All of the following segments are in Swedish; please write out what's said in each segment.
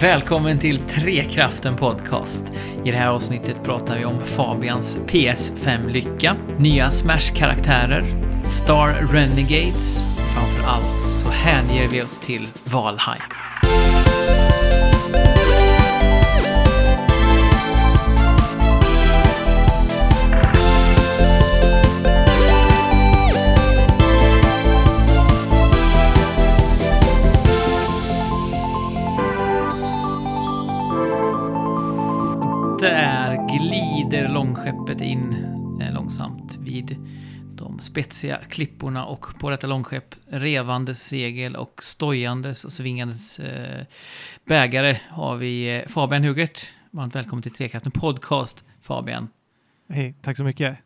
Välkommen till Trekraften Podcast. I det här avsnittet pratar vi om Fabians PS5-lycka, nya Smash-karaktärer, Star Renegades och framför allt så hänger vi oss till Valheim. Långskeppet in eh, långsamt vid de spetsiga klipporna och på detta långskepp revande segel och stojandes och svingandes eh, bägare har vi eh, Fabian Hugert. Varmt välkommen till Trekraften Podcast, Fabian. Hej, tack så mycket.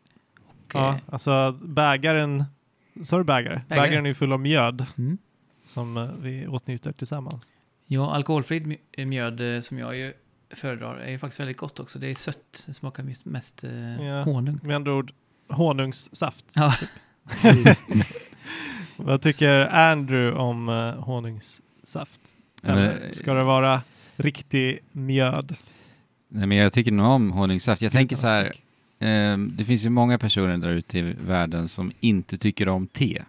Och, Ja, eh, alltså bägaren, sa du bägare? Bägare. Bägaren är full av mjöd mm. som vi åtnjuter tillsammans. Ja, alkoholfri mj- mjöd som jag ju föredrar är ju faktiskt väldigt gott också. Det är sött, det smakar mest, mest eh, Ja. honung. Med andra ord, honungssaft. Ja. Vad tycker Andrew om uh, honungssaft? Eller ska det vara riktig mjöd? Nej, men jag tycker nog om honungssaft. Jag tänker så här, ehm, det finns ju många personer där ute i världen som inte tycker om te.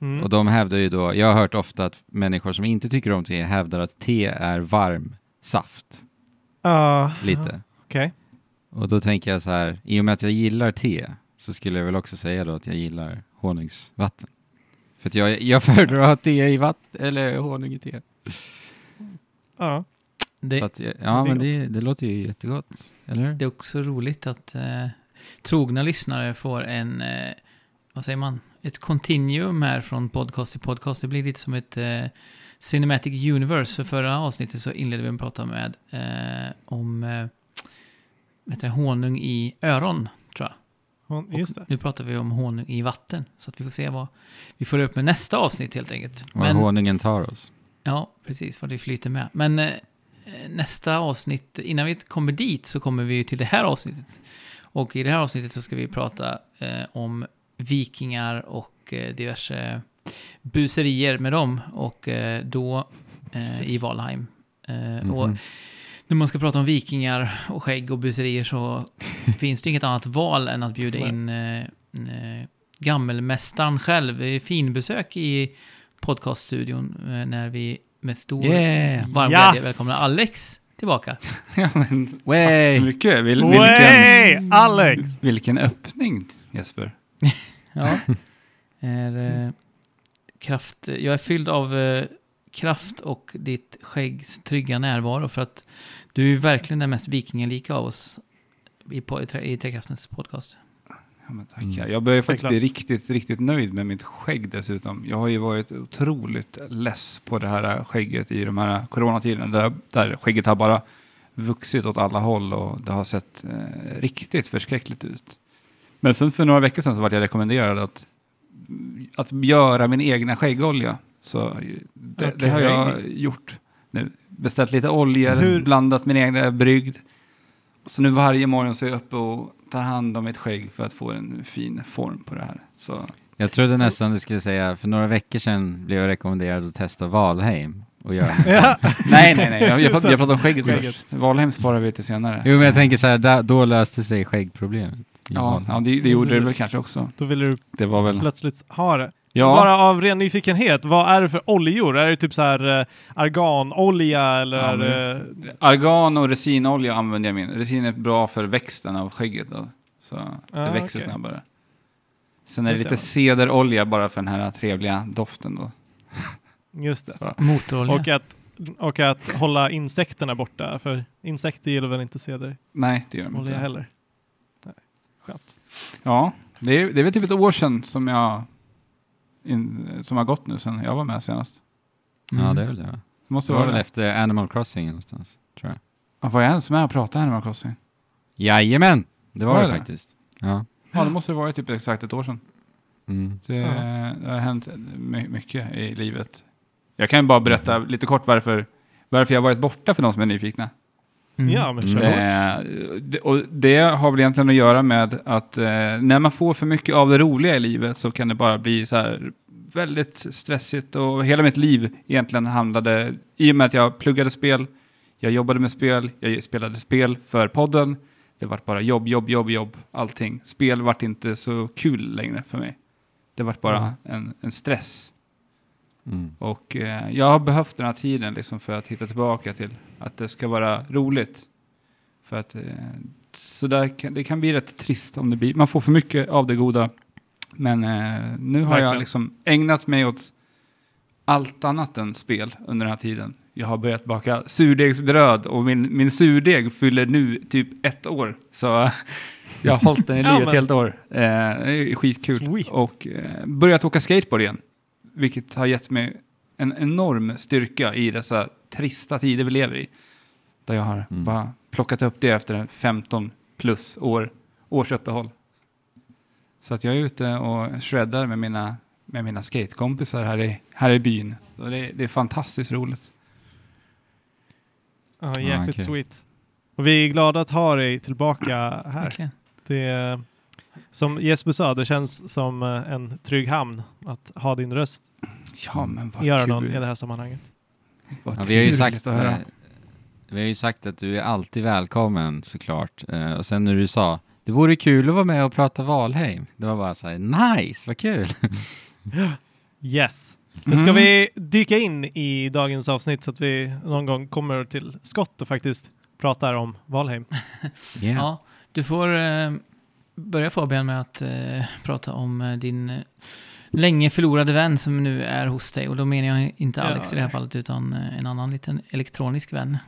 Mm. Och de hävdar ju då, jag har hört ofta att människor som inte tycker om te hävdar att te är varm saft, Ja, lite. Okej. Och då tänker jag så här, i och med att jag gillar te så skulle jag väl också säga då att jag gillar honungsvatten. För att jag, jag föredrar att ha te i vatten, eller honung i te. Ja. Det, Så att, ja, det men det, det låter ju jättegott, eller hur? Det är också roligt att eh, trogna lyssnare får en, eh, vad säger man, ett continuum här från podcast till podcast. Det blir lite som ett eh, Cinematic Universe. För förra avsnittet så inledde vi med att prata med eh, om eh, vad heter det, honung i öron, tror jag. Hon, just det. Nu pratar vi om honung i vatten. Så att vi får se vad vi får upp med nästa avsnitt helt enkelt. Var honungen tar oss. Ja, precis, vad det flyter med. Men eh, nästa avsnitt, innan vi kommer dit så kommer vi ju till det här avsnittet. Och i det här avsnittet så ska vi prata eh, om vikingar och eh, diverse buserier med dem. Och eh, då eh, i Valheim. Eh, och när man ska prata om vikingar och skägg och buserier så finns det inget annat val än att bjuda in gammelmästaren själv. Det är finbesök i podcaststudion eh, när vi med stor Yeah! varm Yes! glädje välkomnar Alex tillbaka. Ja, men, Way! tack så mycket. Vil, Way, vilken, Alex! vilken öppning, Jesper. Ja. är, kraft, jag är fylld av eh, kraft och ditt skäggs trygga närvaro för att du är ju verkligen den mest vikingalika av oss i, po- i, Trekraftens podcast. Ja, men tackar. Mm. Jag börjar faktiskt bli riktigt, riktigt nöjd med mitt skägg dessutom. Jag har ju varit otroligt less på det här skägget i de här coronatiderna. Där, där skägget har bara vuxit åt alla håll och det har sett eh, riktigt förskräckligt ut. Men sen för några veckor sedan så var jag rekommenderad att, att göra min egna skäggolja. Så det, det har jag gjort nu. Beställt lite oljor, Hur- blandat min egna brygd. Så nu varje morgon så är jag uppe och tar hand om mitt skägg för att få en fin form på det här. Så Jag trodde nästan du skulle säga, för några veckor sedan blev jag rekommenderad att testa Valheim och göra Ja. nej, nej, nej. Jag, jag, pratar, jag pratar om skägget, Skägget. först. Valheim sparar vi till senare. Jo men jag tänker så här, då löste sig skäggproblemet. Ja, ja det, det gjorde det väl kanske också. Då vill du Det var väl... plötsligt ha det. Ja, Bara av ren nyfikenhet, vad är det för oljor? Är det typ så här eh, arganolja eller Ja, är det... argan och resinolja använder jag min. Resin är bra för växten av skägget då. Så det Ah, växer okej. snabbare. Sen är det Det lite cederolja bara för den här trevliga doften då. Just det. Motorolja. Och att, och att hålla insekterna borta, för insekter gillar väl inte cederolja Nej, det gör de inte. heller? Skönt. Ja, det är, det är väl typ ett år sedan som jag in, som har gått nu sen jag var med senast. Mm. Ja det är väl det va? Det måste Det var vara väl efter Animal Crossing någonstans, tror jag. Ja, var jag ens med och pratade Animal Crossing? Jajamän! Det var, Var det det? faktiskt. Ja. Ja, det måste det vara typ exakt ett år sedan. Mm. Det, Ja. det har hänt my- mycket i livet. Jag kan bara berätta lite kort varför, varför jag varit borta för de som är nyfikna. Mm. Ja, men Mm. kör hårt. Eh, det, och det har väl egentligen att göra med att eh, när man får för mycket av det roliga i livet så kan det bara bli så här väldigt stressigt och hela mitt liv egentligen handlade, i och med att jag pluggade spel, Jag jobbade med spel, jag spelade spel för podden. Det vart bara jobb, jobb, jobb, jobb, allting. Spel vart inte så kul längre för mig. Det vart bara Mm. en, en stress. Mm. Och eh, jag har behövt den här tiden liksom för att hitta tillbaka till att det ska vara roligt. För att eh, så där det kan bli rätt trist om det blir, man får för mycket av det goda. Men eh, nu har jag Verkligen. liksom ägnat mig åt allt annat än spel under den här tiden. Jag har börjat baka surdegsbröd och min, min surdeg fyller nu typ ett år. Så jag har hållit den i Ja, liv ett men- helt år. Eh, det är skitkul. Sweet. Och eh, börjat åka skateboard igen. Vilket har gett mig en enorm styrka i dessa trista tider vi lever i. Där jag har Mm. bara plockat upp det efter en 15 plus år, års uppehåll. Så att jag är ute och shreddar med mina, med mina skatekompisar här i, här i byn. Och det, det är fantastiskt roligt. Ja, jäkligt okej. sweet. Och vi är glada att ha dig tillbaka här. Verkligen. Det är, som Jesper sa, det känns som eh, en trygg hamn att ha din röst Ja, men vad göra kul. någon i det här sammanhanget. Vad Ja, vi har ju sagt, att eh, vi har ju sagt att du är alltid välkommen såklart. Eh, och sen när du sa, det vore kul att vara med och prata Valheim. Det var bara så här, nice, vad kul. Yes. Nu ska Mm. vi dyka in i dagens avsnitt så att vi någon gång kommer till skott och faktiskt pratar om Valheim. Yeah. Ja, du får eh, börja Fabian med att eh, prata om eh, din eh, länge förlorade vän som nu är hos dig. Och då menar jag inte Ja, Alex i det här fallet, utan eh, en annan liten elektronisk vän.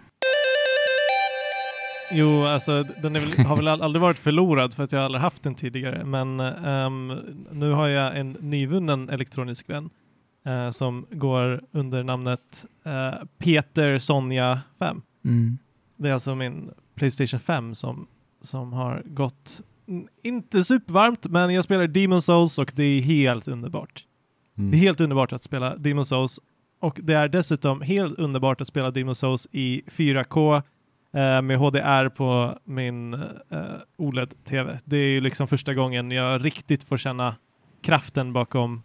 Jo, alltså den väl, har väl aldrig varit förlorad för att jag aldrig haft den tidigare. Men ehm, nu har jag en nyvunnen elektronisk vän eh, som går under namnet eh, Peter Sonja 5. Mm. Det är alltså min Playstation 5 som, som har gått inte supervarmt, men jag spelar Demon Souls och det är helt underbart. Mm. Det är helt underbart att spela Demon Souls och det är dessutom helt underbart att spela Demon Souls i 4K eh, med HDR på min eh, OLED-TV. Det är ju liksom första gången jag riktigt får känna kraften bakom,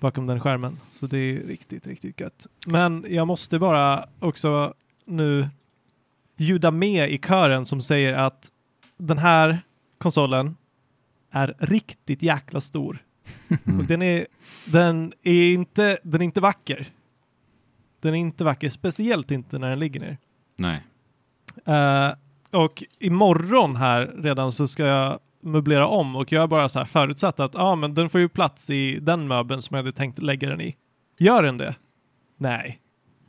bakom den skärmen. Så det är riktigt, riktigt gött. Men jag måste bara också nu ljuda med i kören som säger att den här konsolen är riktigt jäkla stor. Mm. Och den är, den är inte, den är inte vacker. Den är inte vacker, speciellt inte när den ligger ner. Nej. Eh, och imorgon här redan så ska jag möblera om och jag har bara så här förutsatt att ah, men den får ju plats i den möbeln som jag hade tänkt lägga den i. Gör den det? Nej.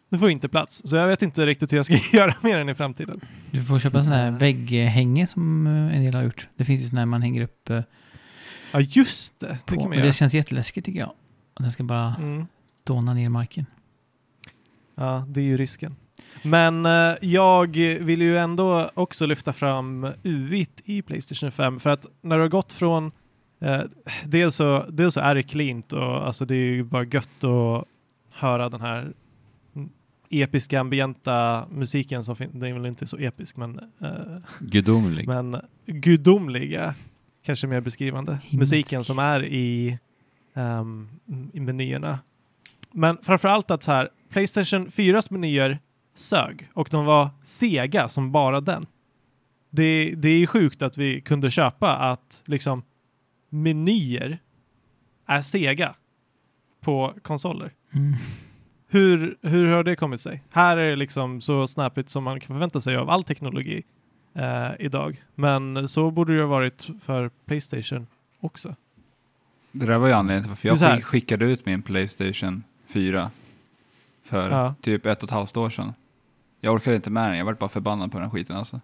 Den får inte plats. Så jag vet inte riktigt hur jag ska göra med den i framtiden. Du får köpa en sån här vägghänge som eh, en del har gjort. Det finns ju sån här man hänger upp eh, Ja, just det. Det kan man göra. det känns jätteläskigt tycker jag. Och den ska bara Mm. dåna ner marken. Ja, det är ju risken. Men eh, jag vill ju ändå också lyfta fram UIT i Playstation 5 för att när du har gått från eh, dels, så, dels så är det cleant och alltså det är ju bara gött att höra den här episka ambienta musiken som finns. Den är väl inte så episk men, eh, Gudomlig. men gudomliga, kanske mer beskrivande, Himmelsk. musiken som är i, ehm, i menyerna. Men framförallt att så här, Playstation 4s menyer sög och de var sega som bara den. Det, det är sjukt att vi kunde köpa att liksom menyer är sega på konsoler. Mm. Hur, hur har det kommit sig? Här är det liksom så snäppigt som man kan förvänta sig av all teknologi eh, idag. Men så borde det ha varit för Playstation också. Det där var ju anledningen till varför jag skick- skickade ut min Playstation 4 för Ja. typ ett och ett halvt år sedan. Jag orkade inte med den, jag var bara förbannad på den skiten alltså.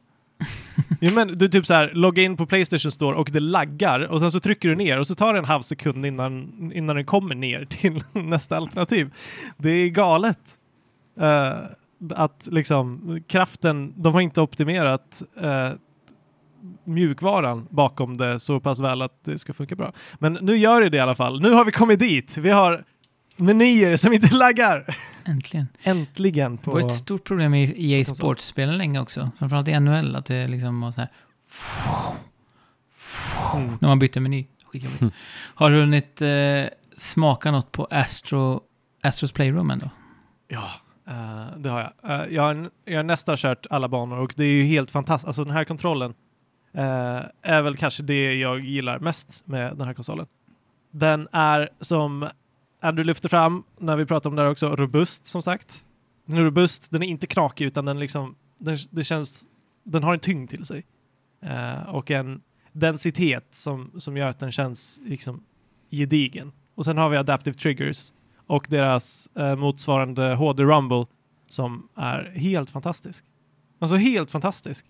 Jo, men du typ så här, logga in på Playstation Store och det laggar och sen så trycker du ner och så tar det en halv sekund innan, innan den kommer ner till nästa alternativ. Det är galet. Uh, att liksom kraften, de har inte optimerat uh, mjukvaran bakom det så pass väl att det ska funka bra. Men nu gör det det i alla fall. Nu har vi kommit dit. Vi har menyer som inte laggar. Äntligen. Äntligen Det på... var ett stort problem i EA. Sports-spelen länge också. Framförallt i NHL, att det liksom var så här Mm. när man bytte meny. Skitjobbigt. Har du hunnit eh, smaka något på Astro, Astros Playroom ändå? Ja, Eh, det har jag. Eh, jag, har, jag har nästan kört alla banor och det är ju helt fantastiskt. Alltså den här kontrollen eh, är väl kanske det jag gillar mest med den här konsolen. Den är som Andrew lyfter fram när vi pratar om det här också, robust som sagt. Den är robust, den är inte knakig utan den liksom, den, det känns, den har en tyngd till sig. Uh, och en densitet som, som gör att den känns liksom gedigen. Och sen har vi Adaptive Triggers och deras uh, motsvarande HD Rumble som är helt fantastisk. Alltså helt fantastisk.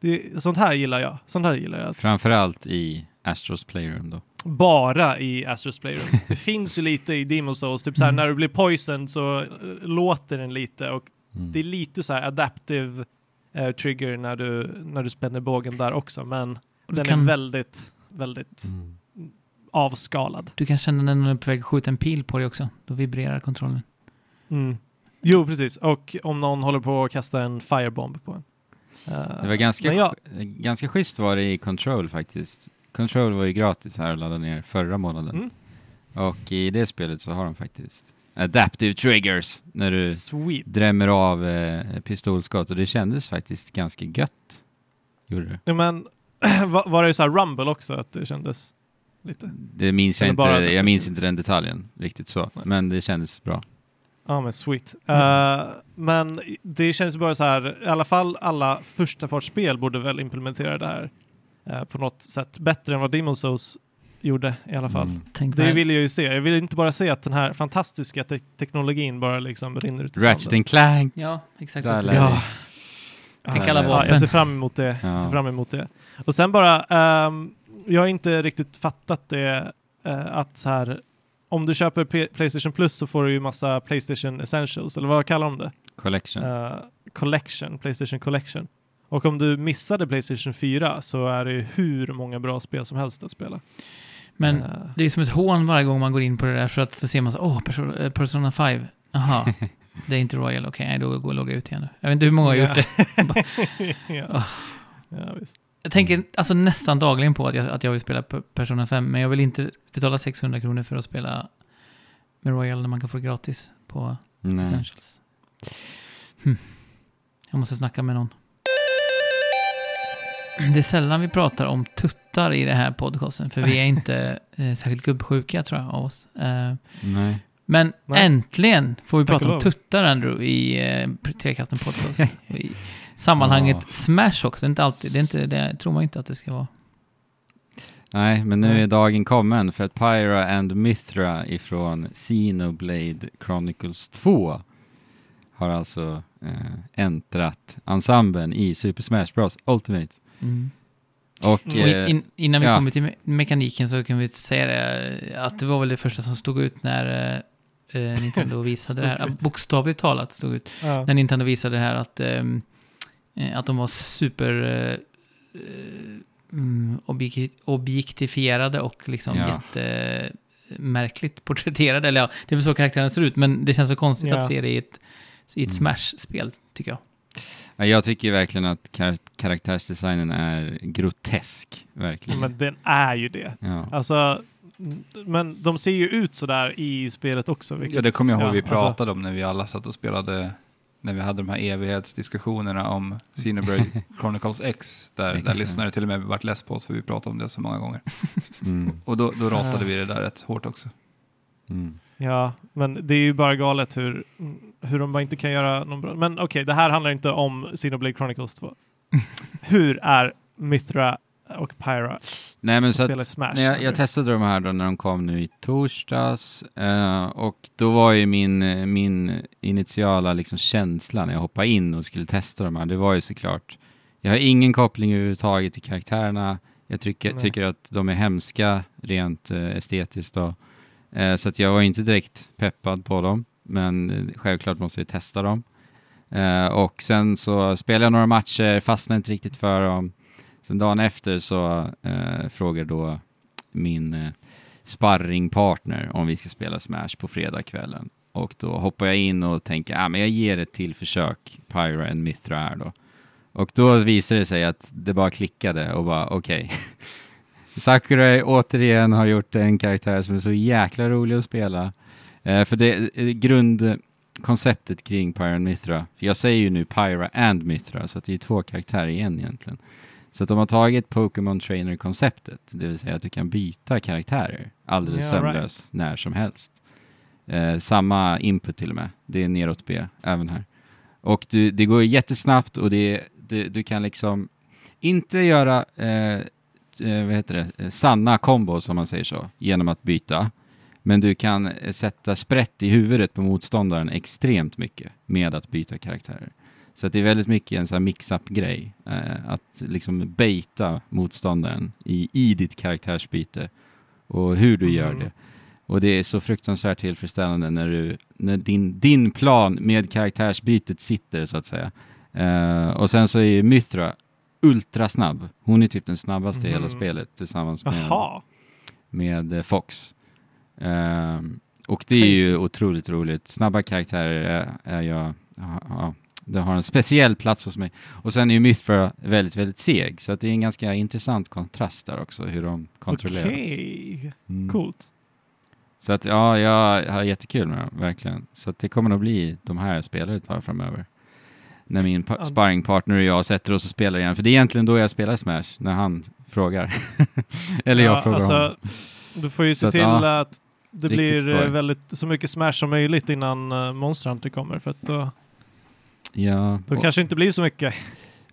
Det, sånt här gillar jag. Sånt här gillar jag. Framförallt i Astros Playroom då. Bara i Astros Playroom. det finns ju lite i Demon Souls, typ såhär Mm. när du blir poisoned så eh, låter den lite och Mm. det är lite så här adaptive eh, trigger när du, när du spänner bågen där också, men du, den kan, är väldigt, väldigt Mm. avskalad. du kan känna när någon är på väg att skjuta en pil på dig också. Då vibrerar kontrollen. Mm. Jo, precis. Och om någon håller på att kasta en firebomb på en. Eh, Det var ganska, men jag, ganska schysst var det i Control faktiskt. Control var ju gratis här att ladda ner förra månaden. Mm. Och i det spelet så har de faktiskt Adaptive Triggers när du Sweet. drämmer av eh, pistolskott och det kändes faktiskt ganska gött. Gjorde det. Ja, men var, det så här rumble också, att det kändes lite? Det minns jag inte, jag minns inte den detaljen riktigt så, Nej. men det kändes bra. Ja, men sweet. Mm. Eh, men det känns bara så här, i alla fall alla första partsspel borde väl implementera det här eh, på något sätt bättre än vad Demon Souls gjorde i alla fall. Mm. Tänk Det vill jag ju se. Jag vill inte bara se att den här fantastiska te- teknologin bara liksom rinner ut i Ratchet sanden. and Clank! Ja, exakt. Där. Ja. Tänk alla Ja, jag ser fram emot det. Ja. Ser fram emot det. Och sen bara, ehm, jag har inte riktigt fattat det eh, att så här, om du köper P- Playstation Plus så får du ju massa Playstation Essentials, eller vad kallar de det? Collection. Eh, collection, Playstation Collection. Och om du missade Playstation 4 så är det ju hur många bra spel som helst att spela. Men Eh, det är som ett hån varje gång man går in på det där för att så ser man så åh, eh, Persona 5. Jaha, det är inte Royal. Okej, nej, då går jag och loggar ut igen nu. Jag vet inte hur många har gjort det. ja. Ah. ja, visst. Jag tänker alltså nästan dagligen på att jag, att jag vill spela Persona 5, men jag vill inte betala 600 kronor för att spela med Royal när man kan få det gratis på Nej. Essentials. Hm. Jag måste snacka med någon. Det är sällan vi pratar om tuttar i det här podcasten, för vi är inte eh, särskilt gubbsjuka tror jag av oss. Eh, Nej. men Nej. äntligen får vi Tack prata om tuttar, Andrew, i eh, Trekraften Podcast. I sammanhanget Ja. Smash också. Det är inte alltid, det, är inte, det tror man inte att det ska vara. Nej, men nu är dagen kommen för att Pyra and Mithra ifrån Xenoblade Chronicles 2 har alltså eh, äntrat ensemblen i Super Smash Bros Ultimate. Och Och eh, in, innan vi ja. kommer till me- mekaniken så kan vi säga det, att det var väl det första som stod ut när eh, eh, Nintendo visade det här. Bokstavligt talat stod ut. Ja. När Nintendo visade det här att, ehm, eh, att de var super eh, eh, mm, objek- objektifierade och liksom Ja. jättemärkligt porträtterade. Eller ja, det är väl så karaktärerna ser ut, men det känns så konstigt Ja. att se det i ett, i ett Mm. Smash-spel, tycker jag. Ja, jag tycker verkligen att kar- karaktärsdesignen är grotesk, verkligen. Men den är ju det. Ja. Alltså, men de ser ju ut sådär i spelet också. vilket- Ja, det kommer jag ihåg ja, vi alltså- pratade om när vi alla satt och spelade, när vi hade de här evighetsdiskussionerna om Xenoblade Chronicles X, där, där lyssnare till och med vart less på oss för vi pratade om det så många gånger. Mm. Och då, då ratade vi det där rätt hårt också. Mm. Ja, men det är ju bara galet hur, hur de bara inte kan göra någon bra... Men okej, det här handlar inte om Xenoblade Chronicles 2. hur är Mithra och Pyra Nej, men så att, Smash? när jag, jag testade de här då när de kom nu i torsdags eh, och då var ju min, eh, min initiala liksom känsla när jag hoppade in och skulle testa de här, det var ju såklart, jag har ingen koppling överhuvudtaget till karaktärerna, jag tycker, Nej. tycker att de är hemska rent eh, estetiskt då, eh, så att jag var inte direkt peppad på dem, men självklart måste vi testa dem. Eh, och sen så spelade jag några matcher, fastnade inte riktigt för dem, Sen dagen efter så eh, frågar då min eh, sparringpartner om vi ska spela Smash på fredagskvällen. Och då hoppar jag in och tänker, ah, men jag ger ett till försök, Pyra and Mithra här då. Och då visade det sig att det bara klickade och bara okej. Sakurai återigen har gjort en karaktär som är så jäkla rolig att spela. Eh, för det, eh, grund, konceptet kring Pyra and Mithra. För jag säger ju nu Pyra and Mithra, så det är två karaktärer igen egentligen. Så att de har tagit Pokémon Trainer-konceptet, det vill säga att du kan byta karaktärer alldeles Ja, sömlöst när som helst. Eh, samma input till och med. Det är neråt B även här. Och du, det går jättesnabbt och det, det, du kan liksom inte göra eh, eh, vad heter det, sanna kombos om man säger så, genom att byta. Men du kan eh, sätta sprätt i huvudet på motståndaren extremt mycket med att byta karaktärer. Så att det är väldigt mycket en sån mix-up-grej. Eh, att liksom baita motståndaren i, i ditt karaktärsbyte och hur du gör Mm. det. Och det är så fruktansvärt tillfredsställande när, du, när din, din plan med karaktärsbytet sitter så att säga. Eh, och sen så är ju Mythra ultrasnabb. Hon är typ den snabbaste i hela Mhm. spelet tillsammans med, med eh, Fox. Ehm, och det är ju otroligt roligt. Snabba karaktärer är, jag, ja, det har en speciell plats hos mig. Och sen är ju Mythra väldigt, väldigt seg, så att det är en ganska intressant kontrast där också, hur de kontrolleras. Okej, Mm. coolt. Så att ja, jag har jättekul med dem, verkligen. Så att det kommer nog bli de här jag spelar ett tag framöver. När min pa- sparringpartner och jag sätter oss och spelar igen. För det är egentligen då jag spelar Smash, när han frågar. Eller jag Ja, frågar alltså, honom. Du får ju se Så att, till ja, att det riktigt blir skoj. eh, väldigt, så mycket Smash som möjligt innan uh, Monster Hunter kommer. För att då, Ja, då och, kanske inte blir så mycket.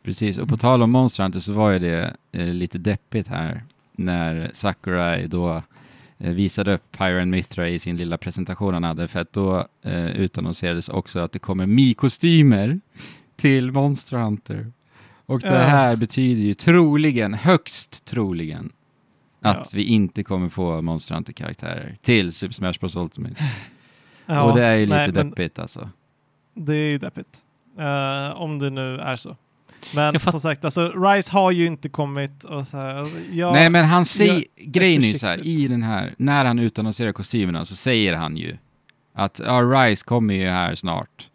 precis. Och på tal om Monster Hunter så var ju det eh, lite deppigt här när Sakurai då eh, visade upp Pyra and Mithra i sin lilla presentation han hade. För att då eh, utannonserades också att det kommer Mi-kostymer till Monster Hunter. Och det Ja. här betyder ju troligen, högst troligen, att Ja. vi inte kommer få Monster Hunter-karaktärer till Super Smash Bros Ultimate. Ja, och det är ju lite nej, men deppigt alltså. Det är ju deppigt. Eh, om det nu är så. Men som sagt, alltså, Rise har ju inte kommit. Och så här, alltså, jag, Nej men han säger, grejen är ju så här, i den här, när han utannonserar kostymerna så säger han ju att ja, Rise kommer ju här snart.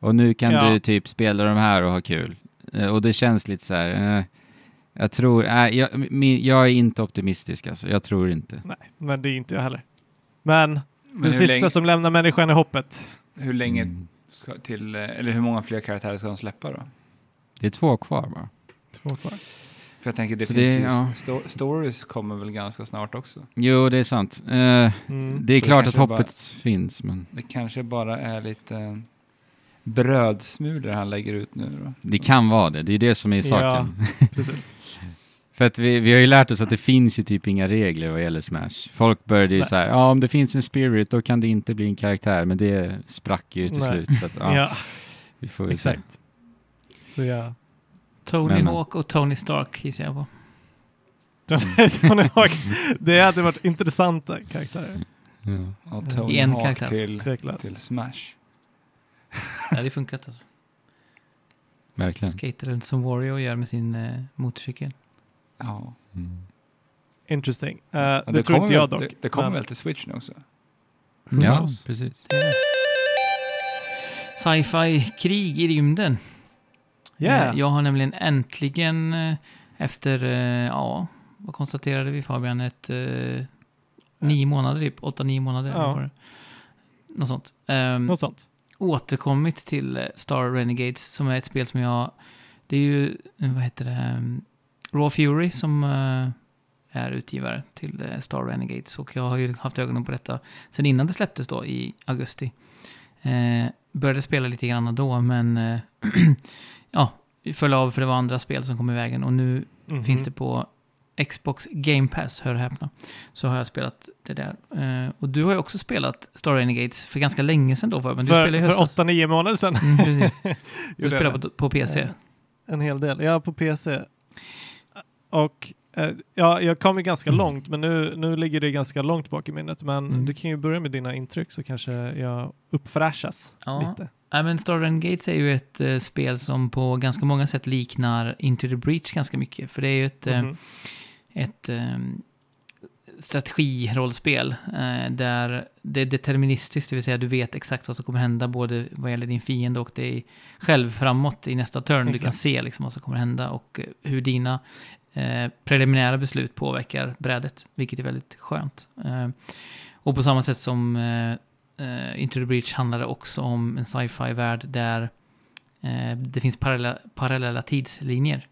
Och nu kan Ja. du typ spela de här och ha kul. Eh, Och det känns lite så här, eh, jag tror, äh, jag, min, jag är inte optimistisk alltså, jag tror inte. Nej, men det är inte jag heller. Men, Men det sista länge, som lämnar människan är hoppet. hur länge Mm. ska till, eh, eller hur många fler karaktärer ska de släppa då? Det är två kvar bara. Två kvar. För jag tänker, det Så finns det- ju, ja. sto- stories kommer väl ganska snart också. Jo, det är sant. Eh, Mm. det är Så klart att kanske hoppet bara- finns, men Det kanske bara är lite brödsmulor han lägger ut nu då. det kan vara det. Det är det som är saken. Precis. För att vi, vi har ju lärt oss att det finns ju typ inga regler vad gäller Smash. Folk började ju Nej. så här, ja om det finns en spirit då kan det inte bli en karaktär, men det sprack ju till Nej. slut. Så att, ja, Ja, vi får väl se. Så ja. Tony Men- Hawk och Tony Stark gissar jag på. Tony Hawk. Det hade varit intressanta karaktärer. Ja. Och Tony I en Hawk karaktär. till, till. Smash. Det hade funkat alltså. Verkligen. Skater runt som Wario gör med sin eh, motorcykel. Ja. Mm. Interesting. Uh, Men det, tror kommer inte jag väl, dock. Det, det kommer men- väl till Switch nu också? Who Ja, precis. Sci-fi-krig i rymden. Yeah. Eh, Jag har nämligen äntligen eh, efter, ja, vad konstaterade vi Fabian? Ett eh, nio månader, typ åtta, nio månader. Ja. det? Något sånt. Ehm, Något sånt. Återkommit till eh, Star Renegades som är ett spel som jag... Det är ju, eh, vad heter det, um, Raw Fury som eh, är utgivare till eh, Star Renegades och jag har ju haft ögonen på detta sen innan det släpptes då i augusti. Eh, började spela lite grann då men eh, ja, föll av för det var andra spel som kom i vägen och nu Mhm. finns det på Xbox Game Pass, hör och häpna. Så har jag spelat det där. Eh, och du har ju också spelat Star Renegades för ganska länge sedan då, men du spelade i för, höstas. för 8-9 månader sedan. Mm. Du jag på, på PC. En hel del. Ja, på PC. Och eh, ja, jag kom ju ganska Mm. långt, men nu, nu ligger det ganska långt bak i minnet. Men Mm. du kan ju börja med dina intryck så kanske jag uppfräschas Ja. lite. Nej, men Star Renegades är ju ett eh, spel som på ganska många sätt liknar Into the Breach ganska mycket. För det är ju ett, eh, Mhm. Ett eh, strategirollspel eh, där det är deterministiskt, det vill säga du vet exakt vad som kommer hända både vad gäller din fiende och dig själv framåt i nästa turn. Du kan Exakt. se liksom vad som kommer hända och eh, hur dina eh, preliminära beslut påverkar brädet, vilket är väldigt skönt. Eh, och på samma sätt som eh, uh, Into the Breach handlar också om en sci-fi-värld där eh, det finns parallella, parallella tidslinjer.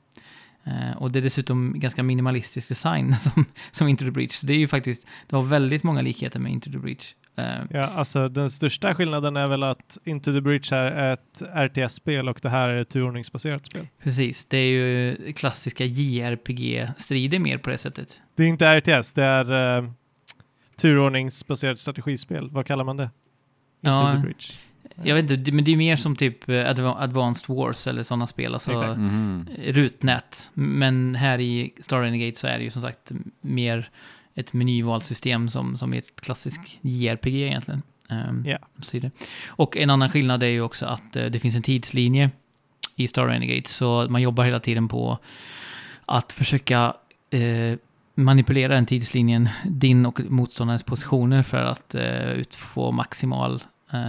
Eh, och det är dessutom ganska minimalistisk design som, som Into the Breach. Så det är ju faktiskt, det har väldigt många likheter med Into the Breach. Eh, Ja, alltså den största skillnaden är väl att Into the Breach är ett RTS-spel och det här är ett turordningsbaserat spel. precis, det är ju klassiska JRPG-strider mer på det sättet. Det är inte RTS, det är uh, turordningsbaserat strategispel. Vad kallar man det? Into Ja, the Breach. Jag vet inte, men det är mer som typ eh, Adva- Advanced Wars eller sådana spel. Alltså. Mhm. rutnät. Men här i Star Renegade så är det ju som sagt mer ett menyvalssystem som, som är ett klassiskt JRPG egentligen. Um, Ja. Och en annan skillnad är ju också att eh, det finns en tidslinje i Star Renegade. Så man jobbar hela tiden på att försöka eh, manipulera den tidslinjen, din och motståndarens positioner för att eh, utfå maximal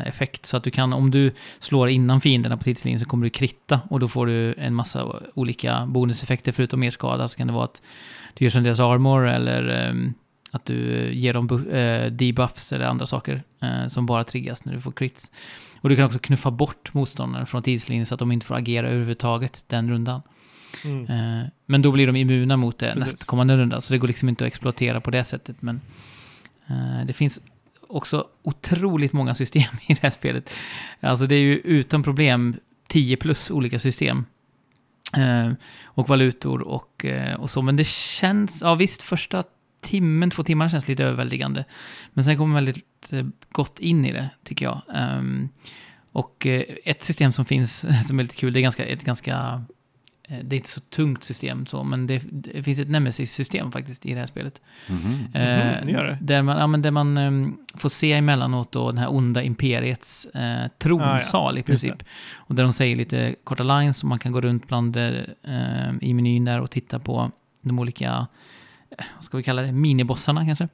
effekt. Så att du kan, om du slår innan fienderna på tidslinjen så kommer du kritta och då får du en massa olika bonuseffekter förutom mer skada. Så kan det vara att du gör som deras armor eller ehm, att du ger dem eh, debuffs eller andra saker eh, som bara triggas när du får crits. Och du kan också knuffa bort motståndaren från tidslinjen så att de inte får agera överhuvudtaget den rundan. Mm. Eh, men då blir de immuna mot det Precis. nästkommande runda, så det går liksom inte att exploatera på det sättet. Men eh, det finns också otroligt många system i det här spelet. Alltså det är ju utan problem 10 plus olika system. Eh, och valutor och, eh, och så. Men det känns, ja visst, första timmen, två timmar känns lite överväldigande. Men sen kommer man väldigt eh, gott in i det, tycker jag. Eh, och eh, ett system som finns, som är lite kul, det är ganska, ett ganska det är inte så tungt system så, men det, det finns ett nemesis-system faktiskt i det här spelet. Mhm. Eh, det gör det. Där man, ja, men där man ehm, får se emellanåt då den här onda imperiets eh, tronsal i Just princip. Och där de säger lite korta lines och man kan gå runt bland eh, i menyn där och titta på de olika, eh, vad ska vi kalla det, minibossarna kanske.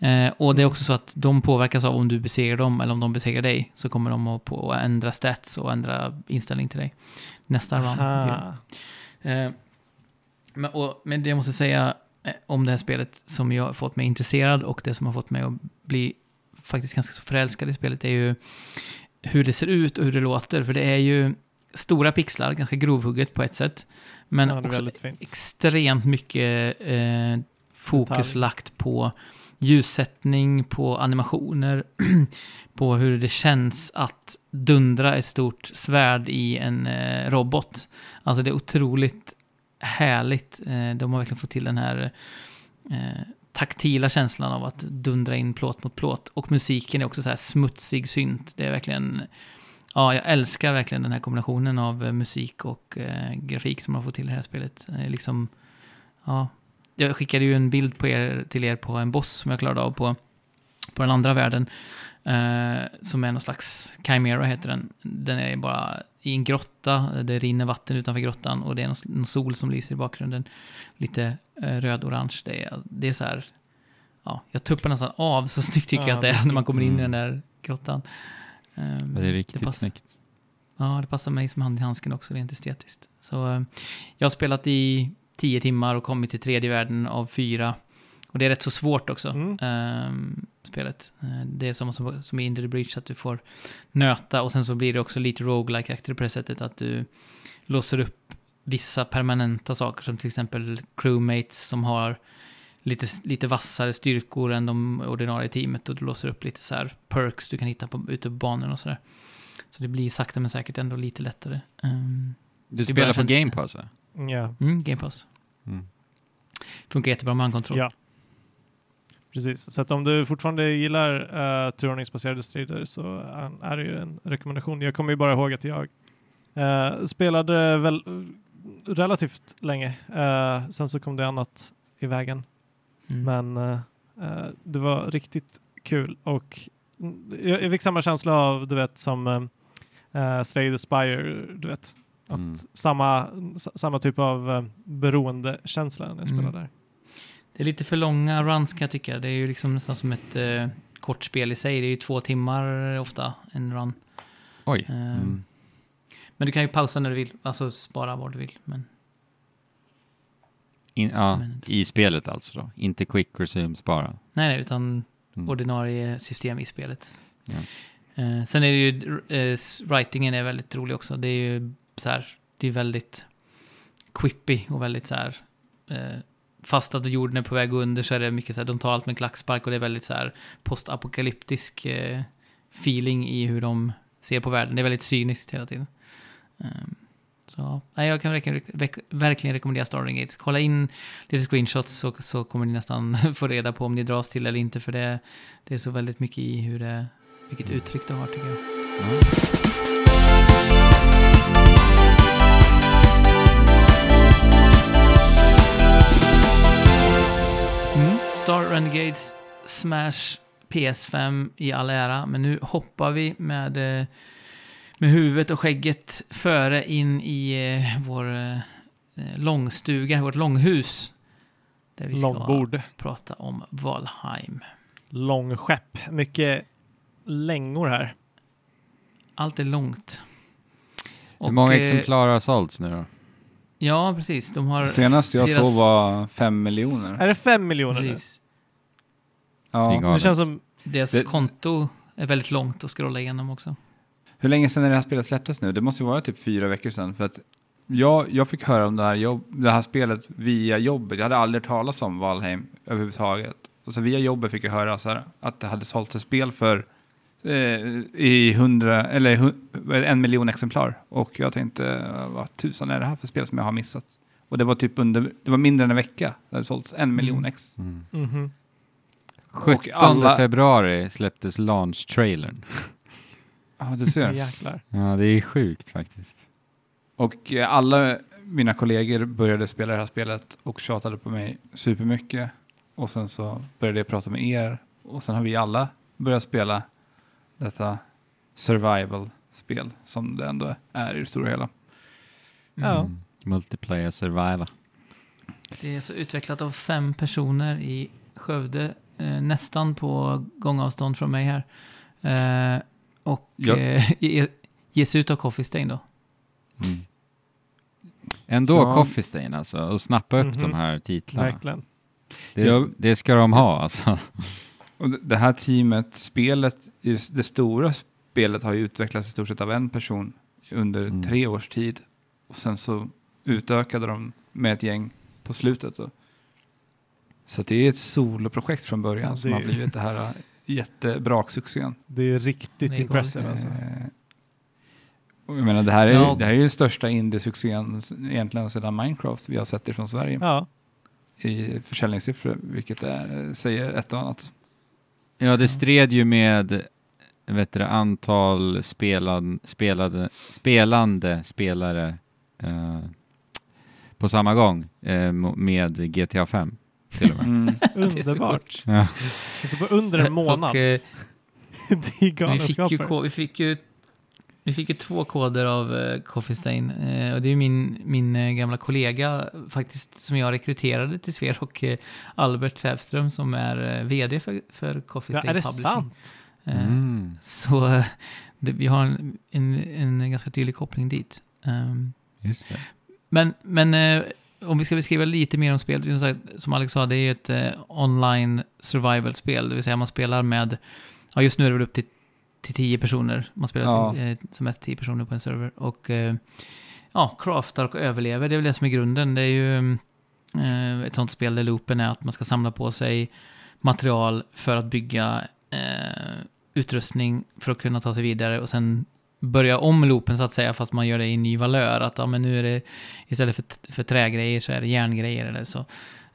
Eh, och det är Mm. också så att de påverkas av om du besegrar dem eller om de besegrar dig. Så kommer de att på ändra stats och ändra inställning till dig. Nästa round. Eh, men, och, men det jag måste säga eh, om det här spelet som jag har fått mig intresserad och det som har fått mig att bli faktiskt ganska så förälskad i spelet är ju hur det ser ut och hur det låter. För det är ju stora pixlar, ganska grovhugget på ett sätt. Men ja, också extremt mycket eh, fokus Detalj. lagt på ljussättning, på animationer, på hur det känns att dundra ett stort svärd i en eh, robot. Alltså det är otroligt härligt. Eh, de har verkligen fått till den här eh, taktila känslan av att dundra in plåt mot plåt. Och musiken är också så här smutsig synt. Det är verkligen... Ja, jag älskar verkligen den här kombinationen av eh, musik och eh, grafik som man får till i det här spelet. Eh, liksom, ja. Jag skickade ju en bild på er, till er på en boss som jag klarade av på, på den andra världen. Eh, som är någon slags Chimera heter den. Den är bara i en grotta, det rinner vatten utanför grottan och det är någon, någon sol som lyser i bakgrunden. Lite eh, röd-orange. Det är, det är så här, ja, jag tuppar nästan av så snyggt tycker Ja, jag att det det är är när man kommer in i den där grottan. Ja, Det är riktigt pass- snyggt. Ja, det passar mig som hand i handsken också rent estetiskt. Så eh, jag har spelat i tio timmar och kommit till tredje världen av fyra. Och det är rätt så svårt också, Mm. ehm, spelet. Eh, det är samma som, som i the Breach, att du får nöta och sen så blir det också lite roguelike aktigt på det sättet att du låser upp vissa permanenta saker som till exempel crewmates som har lite, lite vassare styrkor än de ordinarie teamet och du låser upp lite så här perks du kan hitta på, ute på banan och sådär. Så det blir sakta men säkert ändå lite lättare. Um, Du spelar på Game Pass va? Ja, mm, Game Pass. Mm. Funkar jättebra med handkontroll. ja. Precis, så att om du fortfarande gillar uh, turordningsbaserade strider så eh, är det ju en rekommendation. Jag kommer ju bara ihåg att jag eh, spelade väl relativt länge. Eh, sen så kom det annat i vägen. Mm. Men eh, eh, det var riktigt kul och mm, jag, jag fick samma känsla av, du vet, som uh, Slay the Spire, du vet. Att Mm. samma, samma typ av uh, beroendekänsla när jag Mm. spelar där. Det är lite för långa runs kan jag tycka. Det är ju liksom nästan som ett eh, kort spel i sig. Det är ju två timmar ofta, en run. Oj. Eh, Mm. Men du kan ju pausa när du vill, alltså spara var du vill. Men In, ja, Men- I spelet alltså då? Inte quick resumes bara? nej, nej, utan Mm. ordinarie system i spelet. Eh, sen är det ju, eh, writingen är väldigt rolig också. Det är ju Typ så här, det är väldigt quippy och väldigt så här, eh, fast att jorden är på väg under så är det mycket så här, de tar allt med klackspark och det är väldigt så här postapokalyptisk eh, feeling i hur de ser på världen. Det är väldigt cyniskt hela tiden. Ehm, så nej, jag kan verkligen, rek- verkligen rekommendera Starting Gates. Kolla in lite screenshots så, så kommer ni nästan få reda på om ni dras till eller inte. För det, det är så väldigt mycket i hur det, vilket uttryck det har tycker jag. Mm. Renegades Smash PS5 i all ära, men nu hoppar vi med, eh, med huvudet och skägget före in i eh, vår eh, långstuga, vårt långhus. Där vi ska Långbord. prata om Valheim. Långskepp. Mycket längor här. Allt är långt. Hur Och, många exemplar har sålts nu då? Ja, precis. De har... Senast jag deras- såg var fem miljoner. Är det fem miljoner nu? Precis. Ja. Det känns som... Deras Det- konto är väldigt långt att scrolla igenom också. Hur länge sedan är det här spelet släpptes nu? Det måste ju vara typ fyra veckor sedan. För att jag, jag fick höra om det här, jobb, det här spelet via jobbet. Jag hade aldrig talas om Valheim överhuvudtaget. Och så via jobbet fick jag höra så här, att det hade sålts ett spel för eh, i hundra, eller hu- en miljon exemplar. Och jag tänkte, vad tusan är det här för spel som jag har missat? Och det var typ under, det var mindre än en vecka. Det hade sålts en miljon Mm. ex. Mm. Mhm. 17 alla- februari släpptes launch-trailern. Ja, du ser. Jäklar. Ja, det är sjukt faktiskt. Och eh, alla mina kollegor började spela det här spelet och tjatade på mig supermycket. Och sen så började jag prata med er. Och sen har vi alla börjat spela detta survival-spel som det ändå är i det stora hela. Ja. Mm. Multiplayer survival. Det är så utvecklat av fem personer i Skövde, nästan på gångavstånd från mig här. Eh, och Ja. eh, ge- ges ut av Coffee Stain då. Mm. Ändå Ja. Coffee Stain alltså, och snappa upp Mhm. de här titlarna. Verkligen. Det, Ja. det ska de ha alltså. Och det- här teamet, spelet, det stora spelet har ju utvecklats i stort sett av en person under Mm. tre års tid. Och sen så utökade de med ett gäng på slutet. Så, så det är ett soloprojekt från början Ja, som har blivit det här äh, jättebra-succén. Det är riktigt Det är impressive alltså. Eh, jag menar, det här är, Ja. det här är ju den största indie-succén egentligen sedan Minecraft vi har sett det från Sverige Ja. i försäljningssiffror, vilket är, säger ett och annat. Ja, det stred ju med vet du, antal spelad, spelade, spelande spelare eh, på samma gång eh, med GTA 5 till och med. Mm. Det är så Underbart. Ja. På under en månad. Och, eh, det är vi, fick ju, galenskaper. vi, fick ju, vi fick ju två koder av eh, Coffee Stain. Eh, och det är ju min, min eh, gamla kollega faktiskt som jag rekryterade till Sver och eh, Albert Sävström som är eh, vd för, för Coffee Ja, Stain är det Publishing. sant? Eh, Mm. Så det, vi har en, en, en ganska tydlig koppling dit. Ehm, Just det. men men eh, om vi ska beskriva lite mer om spelet, som Alex sa, det är ju ett eh, online survival-spel, det vill säga man spelar med, ja just nu är det väl upp till, till tio personer, man spelar Ja. till, eh, som mest tio personer på en server, och eh, ja, craftar och överlever, det är väl det som är grunden, det är ju eh, ett sånt spel där loopen är att man ska samla på sig material för att bygga eh, utrustning för att kunna ta sig vidare och sen börja om loopen så att säga, fast man gör det i ny valör. Att ja, men nu är det istället för, för trägrejer så är det järngrejer eller så.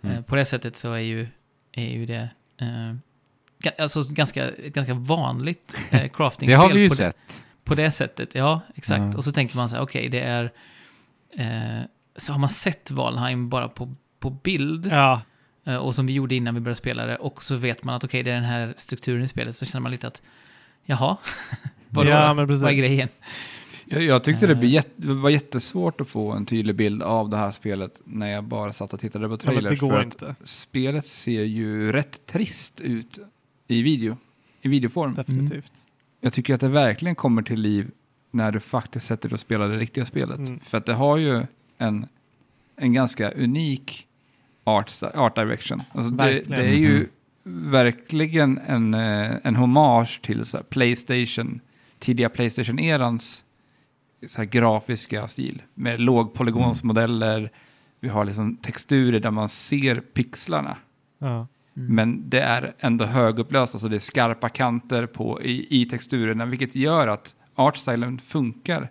Mm. Eh, på det sättet så är ju, är ju det eh, alltså ganska, ett ganska vanligt eh, Det craftingspel. har vi ju på, sett. Det, på det sättet, ja, exakt. Ja. Och så tänker man så här, okej, det är... Eh, så har man sett Valheim bara på, på bild, Ja. eh, och som vi gjorde innan vi började spela det, och så vet man att okej, det är den här strukturen i spelet, så känner man lite att, jaha, vadå, Ja, men vad är precis. grejen? Jag, jag tyckte det, Eh. det var jättesvårt att få en tydlig bild av det här spelet när jag bara satt och tittade på Ja, trailers. det för att inte. spelet ser ju rätt trist ut i video, i videoform. Definitivt. Jag tycker att det verkligen kommer till liv när du faktiskt sätter dig och spelar det riktiga spelet. Mm. För att det har ju en, en ganska unik art, art direction. Alltså det, det är ju Mhm. verkligen en, eh, en hommage till så här Playstation, tidiga Playstation-erans så här grafiska stil. Med lågpolygonsmodeller, vi har liksom texturer där man ser pixlarna. Ja. Mm. Men det är ändå högupplöst, alltså det är skarpa kanter på, i, i texturerna, vilket gör att artstylen funkar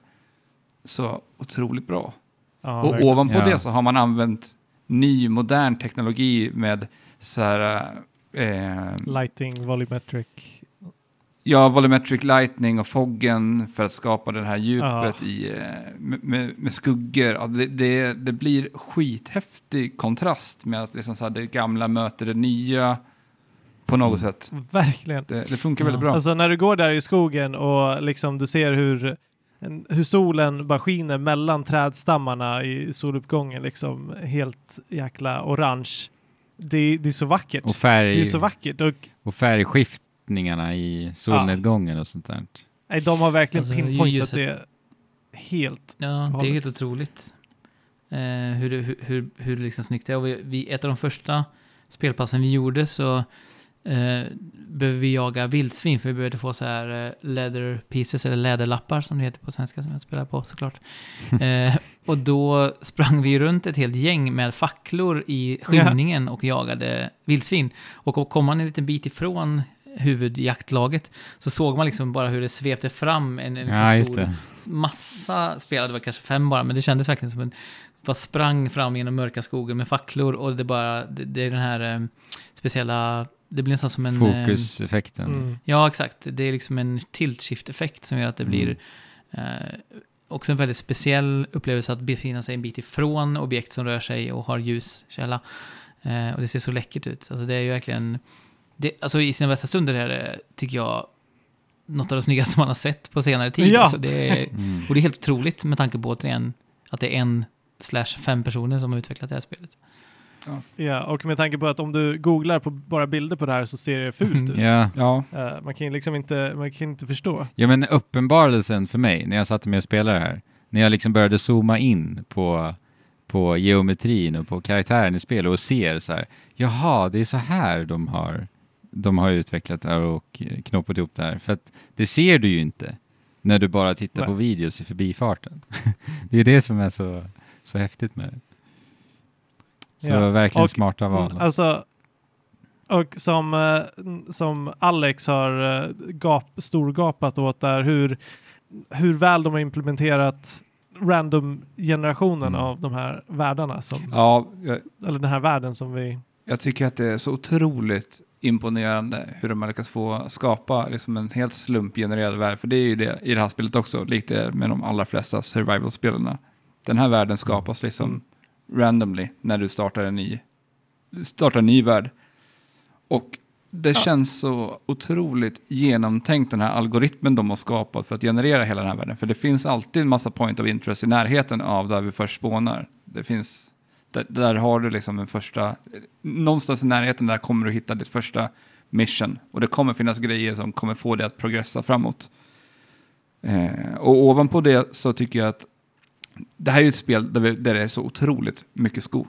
så otroligt bra. Ja, och verkligen. ovanpå Ja. det så har man använt ny modern teknologi med så här, eh, Lighting, volumetric. Ja, volumetric lightning och foggen för att skapa det här djupet Ja. i, eh, med, med, med skuggor. Ja, det, det, det blir skithäftig kontrast med att liksom så här, det gamla möter det nya på något Mm. sätt. Verkligen. Det, det funkar Ja. väldigt bra. Alltså när du går där i skogen och liksom du ser hur, hur solen bara skiner mellan trädstammarna i soluppgången, liksom helt jäkla orange. Det, det är så vackert. Och, färg, Det är så vackert. Och och färgskiftningarna i solnedgången och sånt där. nej, de har verkligen Alltså, pinpointat ljuset- det helt. Ja, det är helt otroligt. Eh, hur, det- hur, hur, hur det liksom snyggt det är. Och vi, vi, ett av de första spelpassen vi gjorde så eh, behöver vi jaga vildsvin för vi behövde få så här eh, leather pieces, eller läderlappar som det heter på svenska som jag spelar på såklart. eh, och då sprang vi runt ett helt gäng med facklor i skymningen och jagade vildsvin. Och kom man en liten bit ifrån huvudjaktlaget så såg man liksom bara hur det svepte fram en, en liksom Ja, stor massa spelare, det var kanske fem bara, men det kändes verkligen som en... Bara sprang fram genom mörka skogen med facklor och det bara... Det, det är den här eh, speciella... Det blir nästan som en... eh, Fokuseffekten. Mm. ja, exakt. Det är liksom en tilt shift-effekt som gör att det blir... Mm. Eh, också en väldigt speciell upplevelse att befinna sig en bit ifrån objekt som rör sig och har ljuskälla. Eh, och det ser så läckert ut. Alltså det är ju verkligen... Det, alltså i sina bästa stunder är det, tycker jag, något av det snyggaste man har sett på senare tid. Ja. Alltså det är, Mm. och det är helt otroligt med tanke på återigen att det är en slash fem personer som har utvecklat det här spelet. Ja, och med tanke på att om du googlar på bara bilder på det här så ser det fult ut. Ja. Ja, Eh, man kan ju liksom inte, man kan inte förstå. ja, men uppenbarelsen för mig när jag satte mig och spelade det här, när jag liksom började zooma in på, på geometrin och på karaktären i spelet och ser så här, jaha, det är så här de har, de har utvecklat här och knoppat ihop det här. För att det ser du ju inte när du bara tittar Nej. på videos i förbifarten. det är det som är så, så häftigt med det. Så Ja. verkligen Och- smarta val. Alltså, och som, eh, som Alex har eh, gap, storgapat åt där, hur, hur väl de har implementerat random-generationen Mm. av de här världarna, som, ja jag, eller den här världen som vi... jag tycker att det är så otroligt imponerande hur de har lyckats få skapa liksom en helt slumpgenererad värld. För det är ju det i det här spelet också, likt det med de allra flesta survival-spelarna. Den här världen skapas liksom randomly när du startar en ny, startar en ny värld. Och det Ja. känns så otroligt genomtänkt den här algoritmen de har skapat för att generera hela den här världen. För det finns alltid en massa point of interest i närheten av där vi först spånar. Det finns, där, där har du liksom en första, någonstans i närheten där kommer du hitta ditt första mission. Och det kommer finnas grejer som kommer få dig att progressa framåt. Eh, och ovanpå det så tycker jag att det här är ett spel där, vi, där det är så otroligt mycket skog.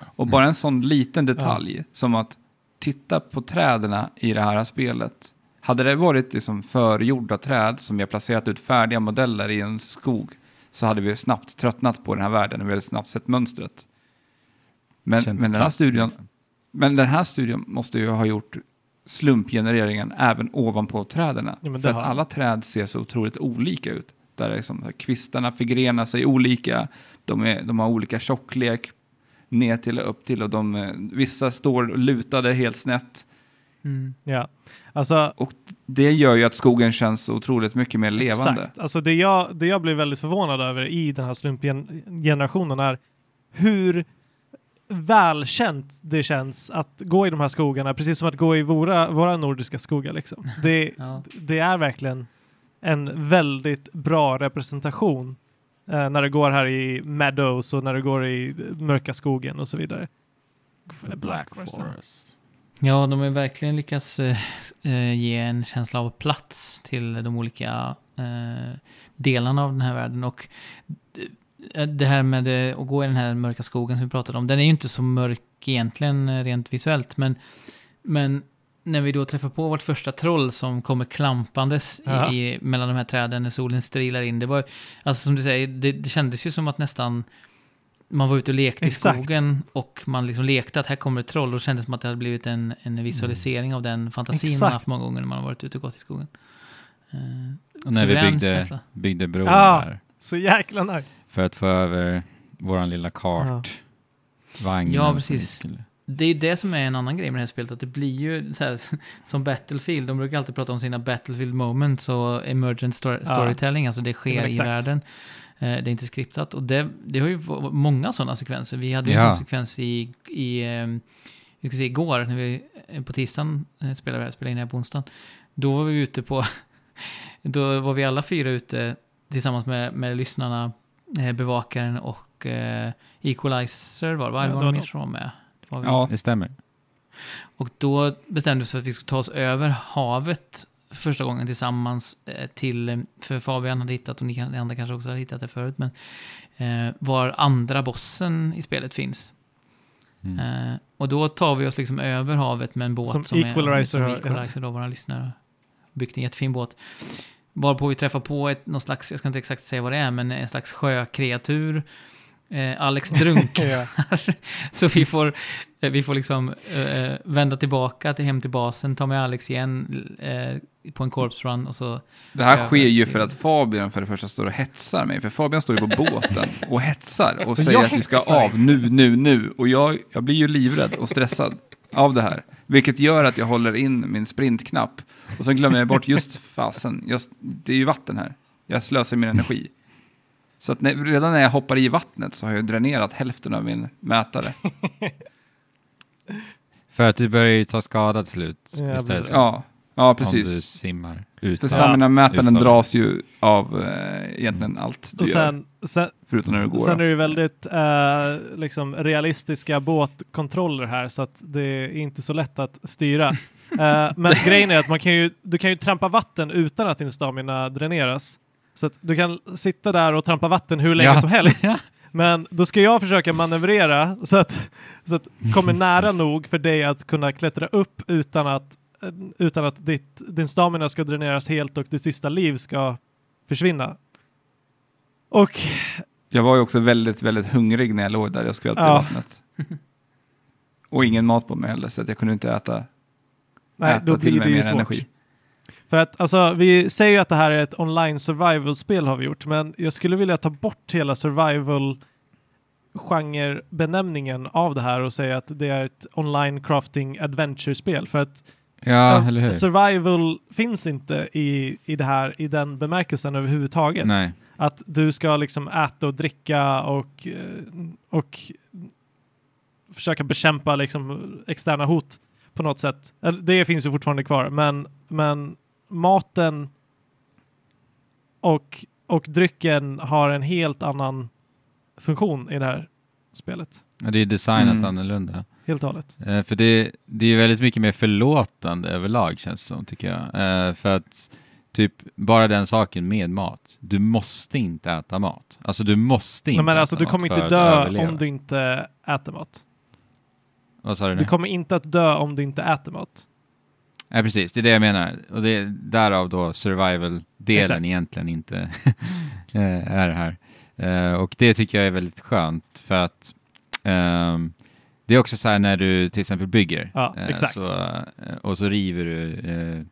Och bara en sån liten detalj som att titta på träden i det här spelet. Hade det varit liksom förgjorda träd som vi har placerat ut färdiga modeller i en skog så hade vi snabbt tröttnat på den här världen och vi hade snabbt sett mönstret. Men, men, den här studion, liksom. men den här studion måste ju ha gjort slumpgenereringen även ovanpå träden. Ja, för att alla träd ser så otroligt olika ut. Där är liksom, kvistarna förgrenar sig olika, de, är, de har olika tjocklek, ner till och upp till och de, eh, vissa står lutade helt snett. Mm. Ja. Alltså, Och det gör ju att skogen känns otroligt mycket mer levande. Exakt. Alltså det jag, det jag blev väldigt förvånad över i den här slumpgenerationen är hur välkänt det känns att gå i de här skogarna, precis som att gå i våra, våra nordiska skogar. Liksom. Det, Ja. det är verkligen en väldigt bra representation eh, när det går här i Meadows och när det går i mörka skogen och så vidare. Eller Black Forest. Forest. Ja, de har verkligen lyckats eh, eh, ge en känsla av plats till de olika eh, delarna av den här världen. Och d- det här med eh, att gå i den här mörka skogen som vi pratade om, den är ju inte så mörk egentligen eh, rent visuellt, men Men när vi då träffar på vårt första troll som kommer klampandes Ja. i, i, mellan de här träden när solen strilar in. Det var, alltså som du säger, det, det kändes ju som att nästan man var ute och lekte Exakt. i skogen och man liksom lekte att här kommer ett troll och det kändes som att det hade blivit en, en visualisering av den fantasin man Exakt. haft många gånger när man har varit ute och gått i skogen. Eh, Och när vi byggde, känsla. byggde bron Ja. där. Så jäkla nice. För att få över våran lilla kartvagn. Ja, som precis. Det är det som är en annan grej med det här spelet, att det blir ju så här, som Battlefield, de brukar alltid prata om sina Battlefield moments och emergent story, Ja. storytelling, alltså det Ja, sker i världen. Eh, Det är inte skriptat och det, det har ju varit många sådana sekvenser. Vi hade ju en Ja. sån sekvens i, i eh, vi ska se, igår, när vi eh, på tisdagen eh, spelade, vi här, spelade in här på onsdagen. Då var vi ute på, då var vi alla fyra ute tillsammans med, med lyssnarna, bevakaren och eh, Equalizer var det? Ja, var det var mer som var med? Det var vi. Ja, Det stämmer. Och då bestämde vi oss för att vi skulle ta oss över havet första gången tillsammans eh, till, för Fabian hade hittat, och ni andra kanske också hade hittat det förut, men eh, var andra bossen i spelet finns. Mm. Eh, och då tar vi oss liksom över havet med en båt Som som, Equalizer är, som Equalizer då, våra lyssnare byggt en jättefin båt. Varpå vi träffar på ett, någon slags, jag ska inte exakt säga vad det är, men en slags sjökreatur. Eh, Alex drunknar. Ja. Så vi får, eh, vi får liksom eh, vända tillbaka till hem till basen, ta med Alex igen eh, på en corpse run och så... det här sker ju verkligen. för att Fabian för det första står och hetsar mig. För Fabian står ju på båten och hetsar och säger jag att vi ska av nu, nu, nu. Och jag, jag blir ju livrädd och stressad av det här. Vilket gör att jag håller in min sprintknapp. Och så glömmer jag bort just fasen, just, det är ju vatten här. Jag slösar min energi. Så att när, redan när jag hoppar i vattnet så har jag dränerat hälften av min mätare. För att du börjar ju ta skada till slut. Ja, istället precis. Ja, ja Om du precis. simmar ut. För stamina-mätaren dras ju av eh, egentligen allt du Och gör, sen, sen, förutom när du går. sen då. är det ju väldigt eh, liksom realistiska båtkontroller här så att det är inte så lätt att styra. Eh, men grejen är att man kan ju, du kan ju trampa vatten utan att din stamina dräneras. Så att du kan sitta där och trampa vatten hur länge Ja. som helst. Men då ska jag försöka manövrera så att, så att kommer nära nog för dig att kunna klättra upp utan att, utan att ditt, din stamina ska dräneras helt och ditt sista liv ska försvinna. Och Jag var ju också väldigt, väldigt hungrig när jag låg där jag skvätte i Ja. vattnet. Och ingen mat på mig heller, så att jag kunde inte äta, nej, äta då till mig mer svårt. energi. För att alltså, vi säger ju att det här är ett online survival-spel har vi gjort, men jag skulle vilja ta bort hela survival genre-benämningen av det här och säga att det är ett online crafting adventure-spel. För att Ja, hur? survival finns inte i, i det här i den bemärkelsen överhuvudtaget. Nej. Att du ska liksom äta och dricka och, eh, och försöka bekämpa liksom externa hot på något sätt. Det finns ju fortfarande kvar, men, men maten och, och drycken har en helt annan funktion i det här spelet. Ja, det är designat Mm. annorlunda. Helt och hållet. Eh, för det, det är ju väldigt mycket mer förlåtande överlag känns det som, tycker jag. Eh, för att typ bara den saken med mat. Du måste inte äta mat. Alltså du måste inte Men, men äta alltså, du mat kommer inte att dö om du inte äter mat. Vad sa du nu? Du kommer inte att dö om du inte äter mat. Ja, precis. Det är det jag menar. Och det är därav då survival-delen egentligen inte eh, är här. Eh, och det tycker jag är väldigt skönt för att ehm, det är också så här när du till exempel bygger Ja, exakt. Så, och så river du eh,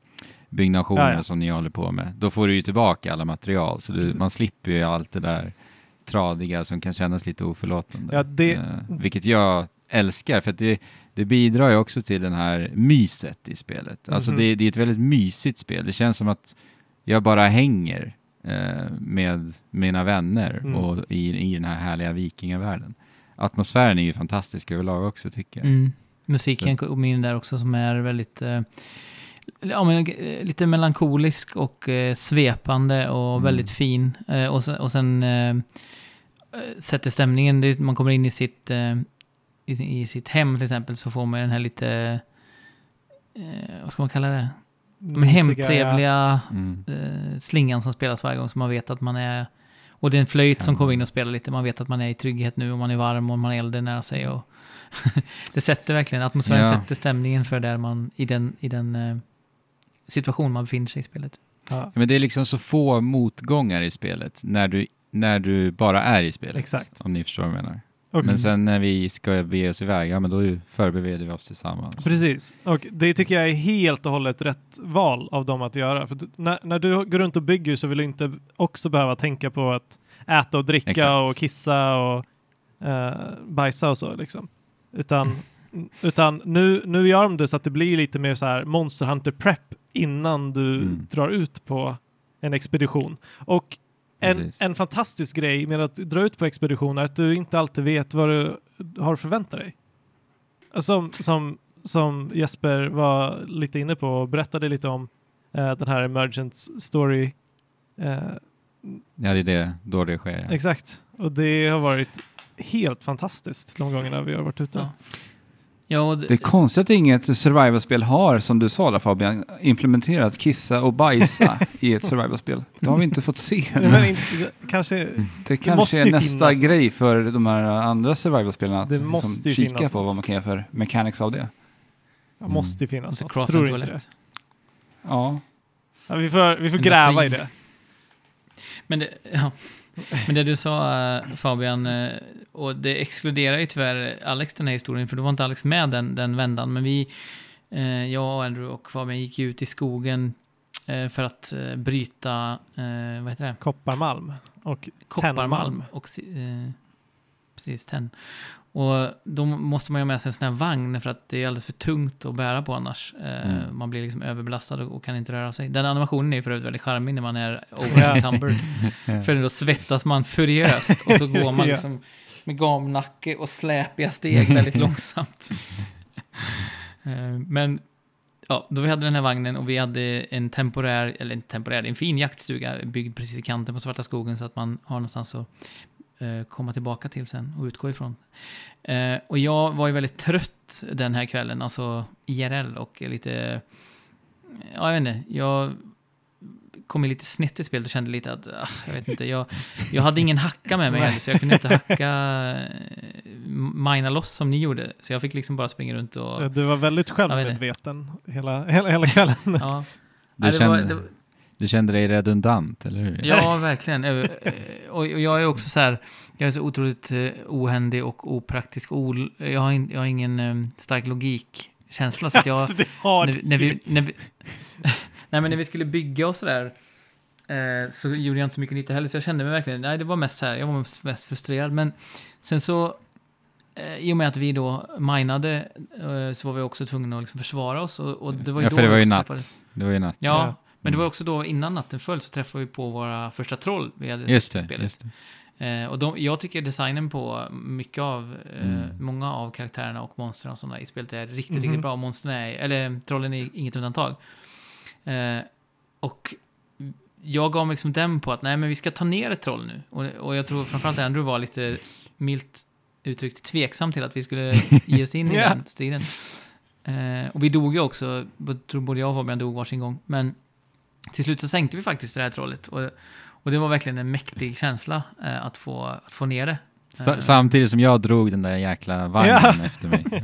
byggnationer Ja, ja. som ni håller på med. Då får du ju tillbaka alla material så du, man slipper ju allt det där tradiga som kan kännas lite oförlåtande. Ja, det- vilket jag älskar för att det, det bidrar ju också till den här myset i spelet. Alltså Mhm. det, det är ett väldigt mysigt spel. Det känns som att jag bara hänger eh, med mina vänner Mm. och i, i den här härliga vikingavärlden. Atmosfären är ju fantastisk överlag också tycker jag. Mm. Musiken kom in där också som är väldigt... Eh, ja, men, eh, lite melankolisk och eh, svepande och Mm. väldigt fin. Eh, och sen, och sen eh, eh, sätter stämningen, det, man kommer in i sitt, eh, i, i sitt hem till exempel så får man den här lite... Eh, vad ska man kalla det? Men hemtrevliga Mm. eh, slingan som spelas varje gång så man vet att man är... Och det är en flöjt som Ja. kommer in och spelar lite. Man vet att man är i trygghet nu och man är varm och man har elden nära sig. Och det sätter verkligen, atmosfären Ja. sätter stämningen för där man, i den, i den eh, situation man befinner sig i spelet. Ja, Men det är liksom så få motgångar i spelet när du, när du bara är i spelet. Exakt. Om ni förstår vad jag menar. Och, Men sen när vi ska bege oss iväg, ja men då förbereder vi oss tillsammans. Precis, och det tycker jag är helt och hållet rätt val av dem att göra. För när, när du går runt och bygger så vill du inte också behöva tänka på att äta och dricka Exakt. och kissa och eh, bajsa och så liksom. Utan, utan nu, nu gör de det så att det blir lite mer så här Monster Hunter Prep innan du Mm. drar ut på en expedition. Och en, en fantastisk grej med att dra ut på expedition är att du inte alltid vet vad du har förväntat dig. Som, som, som Jesper var lite inne på och berättade lite om eh, den här emergent story. Eh, Ja, det är det, då det sker. Ja. Exakt. Och det har varit helt fantastiskt de gångerna vi har varit ute. Ja. Ja, och d- Det är konstigt att inget survival-spel har, som du sa där Fabian, implementerat kissa och bajsa i ett survival-spel. Det har vi inte fått se. Nej, men inte, kanske, Det måste kanske är ju nästa finnas grej för de här andra survival-spelen att Det liksom måste kika finnas på något. vad man kan göra för mechanics av det. det måste ju finnas måste något. Tror du inte det? Ja, Ja, vi får, vi får gräva i det. Men det, ja. Men det du sa eh, Fabian, eh, och det exkluderar ju tyvärr Alex den här historien, för då var inte Alex med den, den vändan. Men vi, eh, jag, Andrew och Fabian gick ut i skogen för att bryta, vad heter det? Kopparmalm och Kopparmalm. Och, precis, tenn. Och då måste man ju ha med sig en sån här vagn för att det är alldeles för tungt att bära på annars. Eh, Mm. Man blir liksom överbelastad och, kan inte röra sig. Den animationen är ju för övrigt väldigt charmig när man är over-encumbered. För då svettas man furiöst och så går man liksom med gamnacke och släpiga steg väldigt långsamt. Eh, Men ja, då vi hade den här vagnen och vi hade en temporär, eller en temporär, en fin jaktstuga byggd precis i kanten på Svarta skogen så att man har någonstans att komma tillbaka till sen och utgå ifrån. Eh, Och jag var ju väldigt trött den här kvällen, alltså IRL och lite, ja jag vet inte, jag kom i lite snett i spelet och kände lite att, ah, jag vet inte, jag, jag hade ingen hacka med mig heller, så jag kunde inte hacka eh, mina loss som ni gjorde. Så jag fick liksom bara springa runt och... Du var väldigt självmedveten hela, hela, hela kvällen. Ja, Du, Nej, det var- kände, det- du kände dig redundant, eller hur? ja verkligen. Eh, Och och jag är också så här, jag är så otroligt eh, ohändig och opraktisk. Jag har, in, jag har ingen eh, stark logikkänsla, så att jag... Alltså, det har när, när, vi, när, vi, nej, men när vi skulle bygga och sådär eh, så gjorde jag inte så mycket nytta heller. Så jag kände mig verkligen, nej det var mest så här, jag var mest, mest frustrerad. Men sen så, eh, i och med att vi då minade eh, så var vi också tvungna att liksom försvara oss. Och, och det var ju ja, då för det var ju natt. Det var ju natt. Ja. Men det var Mm. också då innan natten föll så träffade vi på våra första troll vi hade Just sett det, spelet. just det. Eh, och de, jag tycker designen på mycket av, eh, Mm. många av karaktärerna och monstren och sådana i spelet är riktigt, Mhm. riktigt bra. Monstren är, eller trollen är inget undantag. Eh, och jag gav mig liksom den på att nej men vi ska ta ner ett troll nu. Och, och jag tror framförallt Andrew var lite milt uttryckt tveksam till att vi skulle ge oss in i Ja. den striden. Eh, och vi dog ju också, tror både jag och Fabian dog varsin gång. Men till slut så sänkte vi faktiskt det här trollet. Och, och det var verkligen en mäktig känsla eh, att, få, att få ner det. Sa- Eh, Samtidigt som jag drog den där jäkla vagnen Ja. efter mig.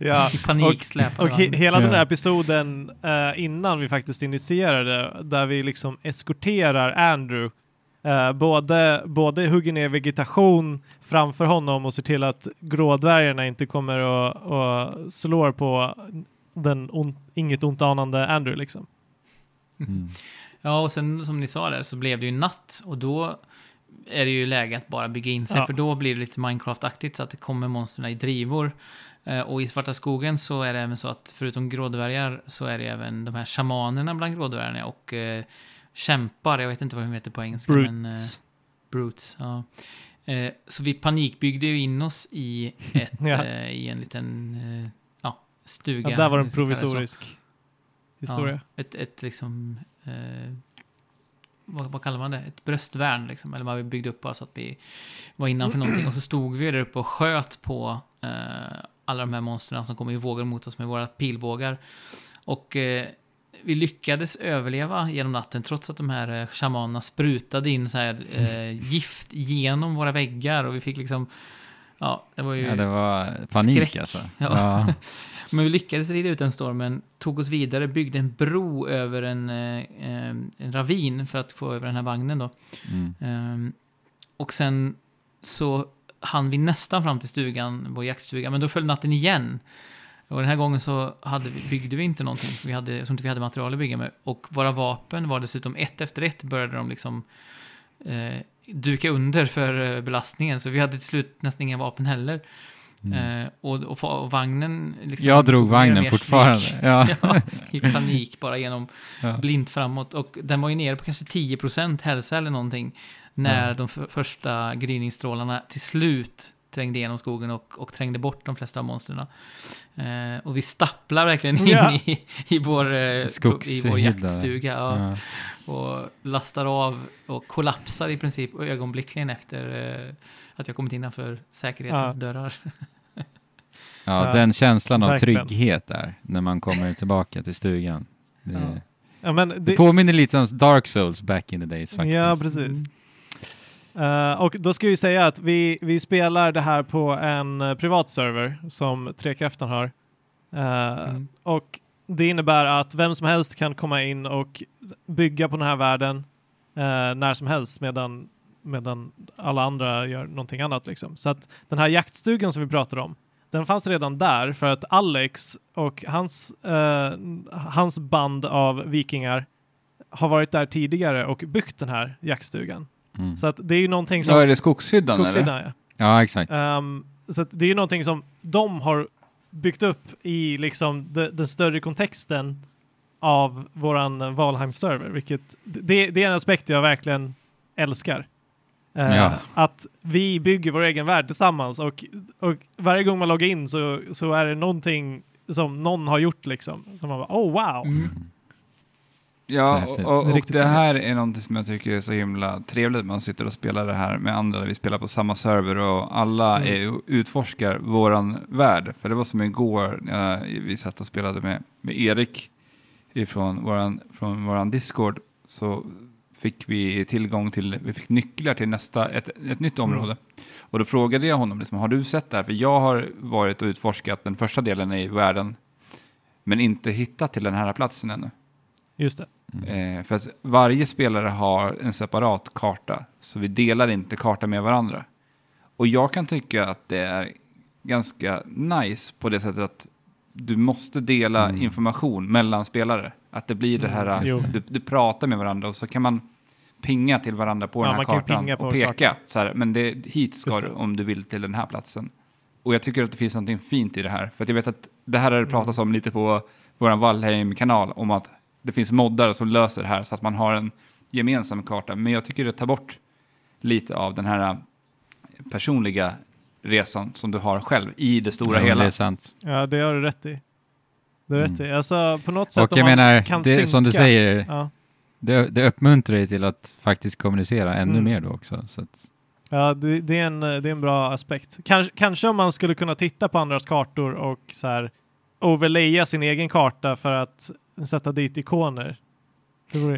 Ja. I panik släpade Och he han. hela den här episoden eh, innan vi faktiskt initierade, där vi liksom eskorterar Andrew, eh, både, både hugger ner vegetation framför honom och ser till att grådvärgarna inte kommer och, och slår på den on inget ont anande Andrew liksom. Mm. Ja, och sen som ni sa där så blev det ju natt. Och då är det ju läge att bara bygga in sig. Ja. För då blir det lite Minecraft-aktigt så att det kommer monstren i drivor. Eh, och i Svarta skogen så är det även så att förutom grådvärgar så är det även de här shamanerna bland grådvärgarna och eh, kämpar, jag vet inte vad de heter på engelska. Men, eh, Brutes. brutes, ja. Eh, så vi panikbyggde ju in oss i, ett, Ja. eh, i en liten eh, stuga. Ja, där var om en vi ska kalla det så. provisorisk historia. Ja, ett, ett liksom... Eh, vad, vad kallar man det? Ett bröstvärn liksom. Eller vi byggde upp bara så att vi var innanför någonting. Och så stod vi där uppe och sköt på eh, alla de här monstren som kom i vågor mot oss med våra pilbågar. Och eh, vi lyckades överleva genom natten trots att de här eh, shamanerna sprutade in så här eh, gift genom våra väggar. Och vi fick liksom... Ja, det var ju... Ja, det var panik Skräck. alltså. Ja. Ja. Men vi lyckades rida ut den stormen, tog oss vidare, byggde en bro över en, eh, en ravin för att få över den här vagnen då. Mm. Ehm, och sen så hann vi nästan fram till stugan, vår jaktstuga, men då föll natten igen. Och den här gången så hade vi, byggde vi inte någonting, vi hade, jag tror inte vi hade material att bygga med. Och våra vapen var dessutom ett efter ett började de liksom eh, duka under för eh, belastningen, så vi hade till slut nästan inga vapen heller. Mm. Eh, och, och, och vagnen... Liksom, Jag drog vagnen fortfarande. Ja. ja, I panik bara genom Ja. blint framåt. Och den var ju nere på kanske 10% hälsa eller någonting. När Ja. de för, första gryningsstrålarna till slut trängde igenom skogen och, och trängde bort de flesta av monstren. Eh, och vi stapplar verkligen in Ja. i, i, vår, eh, i vår jaktstuga. Ja, Ja. Och lastar av och kollapsar i princip ögonblickligen efter eh, att jag kommit innanför säkerhetens dörrar. Ja, Ja, den känslan av verkligen. trygghet där, när man kommer tillbaka till stugan. Det, Ja. Ja, men det det, påminner lite om Dark Souls back in the days faktiskt. Ja, precis. Eh, och då ska vi säga att vi, vi spelar det här på en eh, privat server som Trekraften har. Eh, Mm. Och det innebär att vem som helst kan komma in och bygga på den här världen eh, när som helst medan, medan alla andra gör någonting annat. Liksom. Så att den här jaktstugan som vi pratar om, den fanns redan där för att Alex och hans, hans band av vikingar har varit där tidigare och byggt den här jaktstugan. Mm. Så att det är ju någonting som... Så är det skogshyddan eller? Skogshyddan, ja. Ja, exakt. Ehm, så att det är ju någonting som de har byggt upp i liksom de, den större kontexten av våran Valheim-server, vilket det, det är en aspekt jag verkligen älskar. Eh, Ja. Att vi bygger vår egen värld tillsammans och, och varje gång man loggar in så, så är det någonting som någon har gjort liksom. Som man bara, oh wow! Mm. Ja, och, och, och det här är någonting som jag tycker är så himla trevligt. Man sitter och spelar det här med andra. Vi spelar på samma server och alla Mm. är, utforskar våran värld. För det var som igår när vi satt och spelade med, med Erik ifrån våran, från våran Discord. Så fick vi tillgång till, vi fick nycklar till nästa, ett, ett nytt Mm. område. Och då frågade jag honom, liksom, har du sett det här? För jag har varit och utforskat den första delen i världen. Men inte hittat till den här platsen ännu. Just det. Eh, för att varje spelare har en separat karta, så vi delar inte karta med varandra. Och jag kan tycka att det är ganska nice på det sättet att du måste dela Mm. information mellan spelare. Att det blir det här, Mm, jo. du, du pratar med varandra och så kan man pinga till varandra på Ja, den här kartan och peka. kartan. Så här, men det, hit ska du om du vill till den här platsen. Och jag tycker att det finns något fint i det här. För att jag vet att det här har det pratats om lite på vår Valheim-kanal, om att det finns moddar som löser det här så att man har en gemensam karta. Men jag tycker det tar bort lite av den här personliga resan som du har själv i det stora Ja, hela. Det är sant. Ja, det har du rätt i. Det är rätt Mm. i. Alltså på något sätt Och om jag man menar, kan det, som du synka- säger, Ja. det, det uppmuntrar ju till att faktiskt kommunicera ännu Mm. mer då också. Så att, Ja, det, det, är en, det är en bra aspekt. Kanske, kanske om man skulle kunna titta på andras kartor och så här overlaya sin egen karta för att sätta dit ikoner.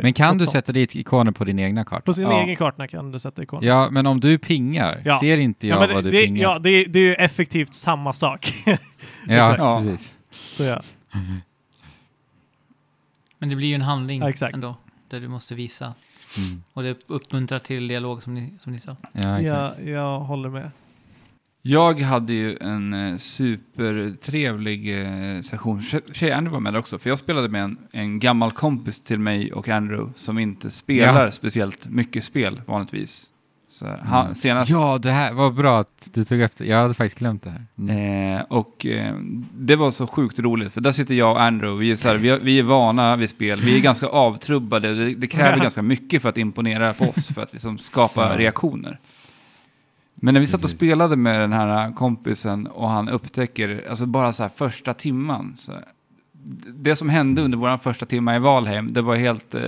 Men kan du sånt. sätta dit ikoner på din egna karta? På sin Ja. egen karta kan du sätta ikoner. Ja, men om du pingar, Ja. ser inte jag Ja, vad det, du det, pingar? ja det, det är ju effektivt samma sak. ja, precis. så ja. Men det blir ju en handling Ja, exakt. ändå, där du måste visa. Mm. Och det uppmuntrar till dialog som ni, som ni sa. Ja, exakt. ja, jag håller med. Jag hade ju en eh, supertrevlig eh, session. Tjej Andrew var med där också, för jag spelade med en, en gammal kompis till mig och Andrew som inte spelar speciellt mycket spel vanligtvis. Så han, Mm. senast, Ja, det här var bra att du tog upp det. Jag hade faktiskt glömt det här. Mm. Eh, och eh, det var så sjukt roligt, för där sitter jag och Andrew, vi är, så här, vi, vi är vana vid spel, vi är ganska avtrubbade, det, det kräver Ja. ganska mycket för att imponera på oss, för att liksom skapa Ja. reaktioner. Men när vi satt och spelade med den här kompisen och han upptäcker, alltså bara så här första timman, så här, det som hände under vår första timma i Valheim, det var helt, eh,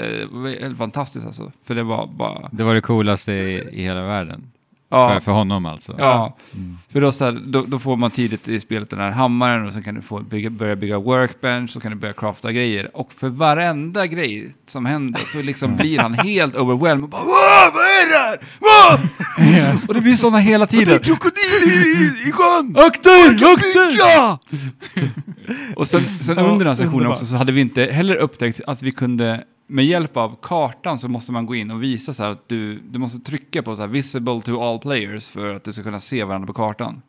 helt fantastiskt alltså. För det var bara, Det var det coolaste i, i hela världen. Ja, För, för honom alltså. ja. Mm. För då, så här, då, då får man tidigt i spelet den här hammaren och så kan du få bygga, börja bygga workbench, så kan du börja crafta grejer. Och för varenda grej som händer så liksom blir han helt overwhelmed och bara vad är det här? Wow! och det blir sådana hela tiden. krokodil i, i sjön! Akter! Akter! och sen, sen under den här sessionen också så hade vi inte heller upptäckt att vi kunde med hjälp av kartan så måste man gå in och visa så här att du, du måste trycka på så här visible to all players för att du ska kunna se varandra på kartan.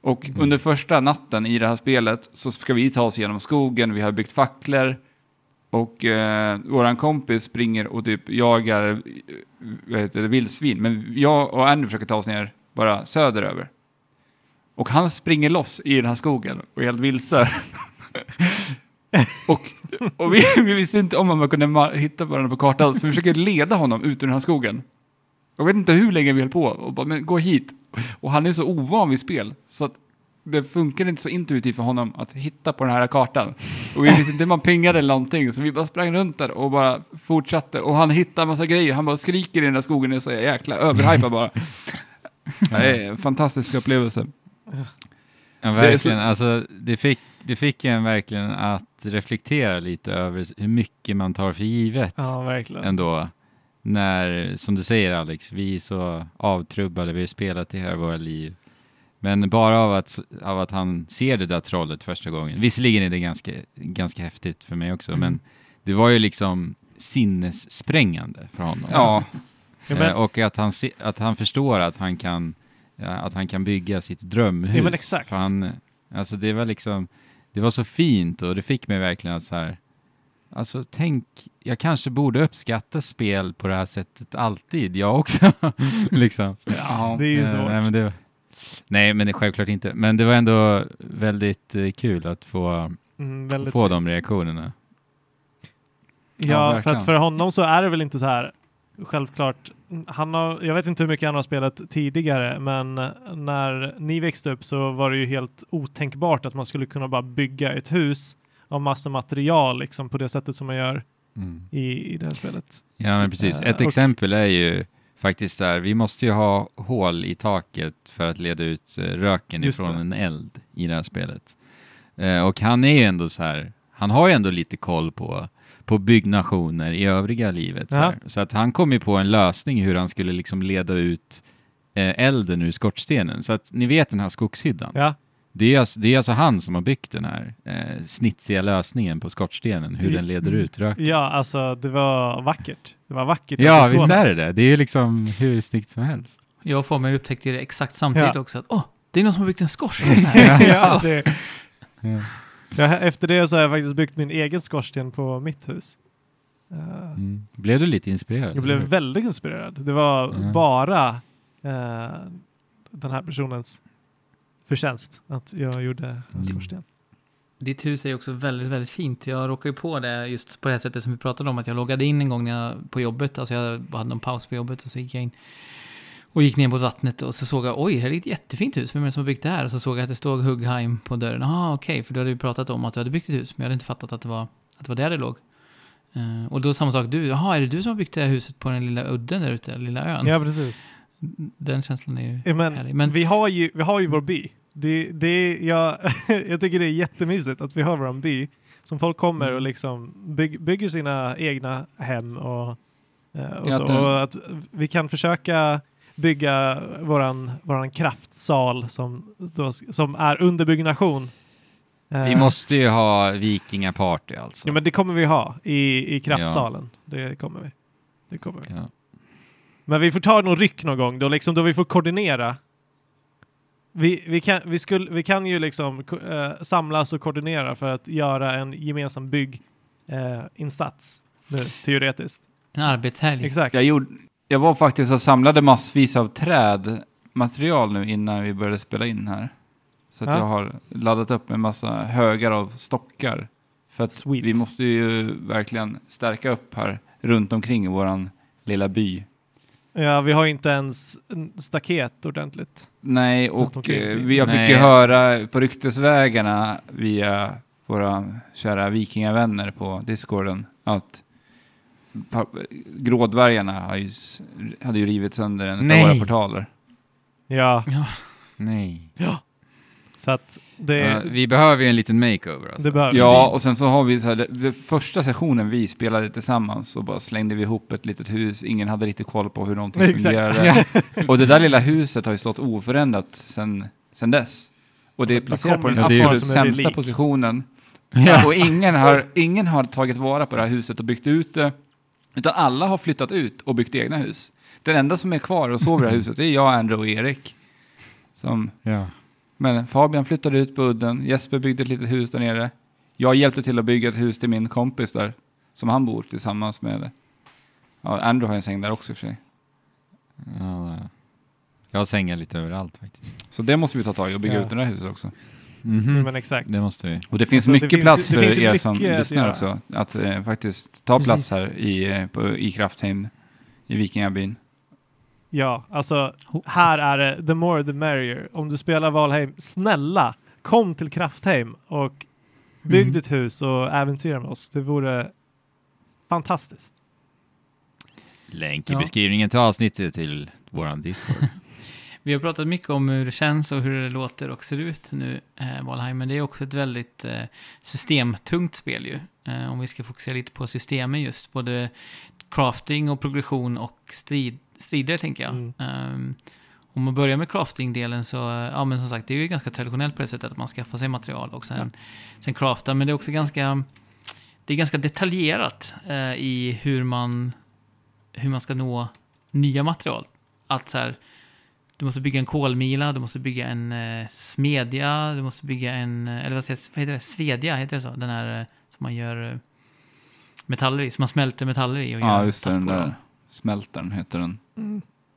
Och under första natten i det här spelet så ska vi ta oss igenom skogen, vi har byggt facklor och eh, våran kompis springer och typ jagar eh, vad heter det, vildsvin. Men jag och Andy försöker ta oss ner bara söderöver. Och han springer loss i den här skogen och är helt vilse. och och vi, vi visste inte om man kunde hitta varandra på kartan, så vi försöker leda honom ut ur den här skogen. Jag vet inte hur länge vi höll på och bara, men gå hit. Och han är så ovan vid spel, så att det funkar inte så intuitivt för honom att hitta på den här kartan. Och vi visste inte hur man pingade eller någonting, så vi bara sprang runt där och bara fortsatte. Och han hittar en massa grejer, han bara skriker i den där skogen, det är så jäkla överhypad bara. Det är en fantastisk upplevelse. Ja, Det är så- verkligen. Alltså, det, fick, det fick en verkligen att reflektera lite över hur mycket man tar för givet Ja, verkligen. ändå. När, som du säger Alex, vi är så avtrubbade, vi har spelat i hela våra liv. Men bara av att, av att han ser det där trollet första gången, visserligen är det ganska, ganska häftigt för mig också, Mm. men det var ju liksom sinnessprängande för honom. Ja, Eh, och att han, se, att han förstår att han kan, ja, att han kan bygga sitt drömhus. Ja, men exakt. För han, alltså det var liksom, det var så fint och det fick mig verkligen att så här, alltså tänk, jag kanske borde uppskatta spel på det här sättet alltid, jag också. liksom. ja. Det är ju Eh, svårt. Nej men, det, nej, men det, självklart inte. Men det var ändå väldigt eh, kul att få, Mm, få fint. de reaktionerna. Ja, Ja, för att för honom så är det väl inte så här självklart. Han har, jag vet inte hur mycket han har spelat tidigare, men när ni växte upp så var det ju helt otänkbart att man skulle kunna bara bygga ett hus av massa material liksom på det sättet som man gör i, i det här spelet. Ja, men precis. Eh, Ett och- exempel är ju faktiskt där, vi måste ju ha hål i taket för att leda ut eh, röken ifrån det. en eld i det här spelet. Eh, och han är ju ändå så här, han har ju ändå lite koll på, på byggnationer i övriga livet. Så, så att han kom ju på en lösning hur han skulle liksom leda ut eh, elden ur skorstenen. Så att ni vet den här skogshyddan. Ja, Det är, alltså, det är alltså han som har byggt den här eh, snitsiga lösningen på skorstenen, hur den leder ut röken. ja alltså det var vackert. Det var vackert. Ja, visst är det det. Det är ju liksom hur snyggt som helst. Jag och Fabian upptäckte det exakt samtidigt Ja. också. Att, åh, det är någon som har byggt en skorsten här. ja, det, Ja. Ja, efter det så har jag faktiskt byggt min egen skorsten på mitt hus. Eh, Mm. Blev du lite inspirerad? Jag blev väldigt inspirerad. Det var Ja. bara eh, den här personens förtjänst att jag gjorde en Mm. skorsten. Ditt hus är ju också väldigt, väldigt fint. Jag råkade ju på det just på det här sättet som vi pratade om, att jag loggade in en gång när jag, på jobbet, alltså jag hade någon paus på jobbet och så gick jag in och gick ner mot vattnet och så såg jag, oj, här är ett jättefint hus, vem är det som har byggt det här? Och så såg jag att det stod Hugheim på dörren. Jaha, okej, för du hade ju pratat om att du hade byggt ett hus, men jag hade inte fattat att det var, att det var där det låg. Eh, och då samma sak, du, jaha, är det du som har byggt det här huset på den lilla udden där ute, den lilla ön? Ja, precis. Den känslan är ju Ja, Men, härlig. Men vi, har ju, vi har ju vår by. Det, det, jag, jag tycker det är jättemysigt att vi har vår by. Som folk kommer och liksom bygg, bygger sina egna hem och, eh, och, Ja, så, det- och att vi kan försöka bygga våran, våran kraftsal som, då, som är under byggnation. Vi Eh, måste ju ha vikingaparty alltså. Ja, men det kommer vi ha i, i kraftsalen. Det kommer vi. Det kommer vi. Ja. Men vi får ta någon ryck någon gång då, liksom, då vi får koordinera. Vi, vi, kan, vi, skulle, vi kan ju liksom eh, samlas och koordinera för att göra en gemensam bygginsats eh, insats nu, teoretiskt. en arbetshelg. Exakt. Jag, gjorde, jag var faktiskt och samlade massvis av trädmaterial nu innan vi började spela in här. Så att Ja. jag har laddat upp med massa högar av stockar. För att Sweet. vi måste ju verkligen stärka upp här runt omkring i våran lilla by. Ja, vi har ju inte ens en staket ordentligt. Nej, och eh, vi, jag fick Nej. ju höra på ryktesvägarna via våra kära vikingavänner på discorden att grådvärgarna har ju, hade ju rivit sönder en av våra portaler. Ja, Ja, Nej. så att det, Ja, vi behöver ju en liten makeover alltså. det behöver vi. Ja, och sen så har vi så här, det, det första sessionen vi spelade tillsammans så bara slängde vi ihop ett litet hus. Ingen hade riktigt koll på hur någonting Exakt. fungerade. Och det där lilla huset har ju stått oförändrat sen, sen dess. Och det är placerat på den absolut sämsta positionen. Ja. Och ingen har, ingen har tagit vara på det här huset och byggt ut det. Utan alla har flyttat ut och byggt egna hus. Den enda som är kvar och sover i det här huset det är jag, Andrew och Erik. Som Ja. men Fabian flyttade ut på udden, Jesper byggde ett litet hus där nere. Jag hjälpte till att bygga ett hus till min kompis där, som han bor tillsammans med. Ja, Andrew har en säng där också i och för sig. Ja, jag har sängar lite överallt faktiskt. Så det måste vi ta tag i och bygga Ja. ut det där huset också. Mhm. Men exakt. Det måste vi. Och det finns Alltså, mycket plats det för finns ju er som mycket lyssnar också. Att eh, faktiskt ta plats Precis. här i, eh, på, i Kraftheim, i Vikingabyn. Ja, alltså här är det the more the merrier. Om du spelar Valheim, snälla kom till Kraftheim och bygg Mm. ditt hus och äventyra med oss. Det vore fantastiskt. Länk i Ja. beskrivningen till avsnittet till våran Discord. Vi har pratat mycket om hur det känns och hur det låter och ser ut nu, eh, Valheim, men det är också ett väldigt eh, systemtungt spel ju. Eh, om vi ska fokusera lite på systemen just, både crafting och progression och strid, strider tänker jag. Mm. Ehm, om man börjar med crafting-delen så, ja men som sagt, det är ju ganska traditionellt på det sättet att man skaffar sig material och sen, sen craftar, men det är också ganska, det är ganska detaljerat eh, i hur man, hur man ska nå nya material. Att så här, du måste bygga en kolmila, du måste bygga en eh, smedja, du måste bygga en, eh, eller vad, säger, vad heter det, svedja, heter det så? Den här eh, som man gör eh, metaller i, som man smälter metaller i och Ja, gör just det, den av. där smältaren heter den.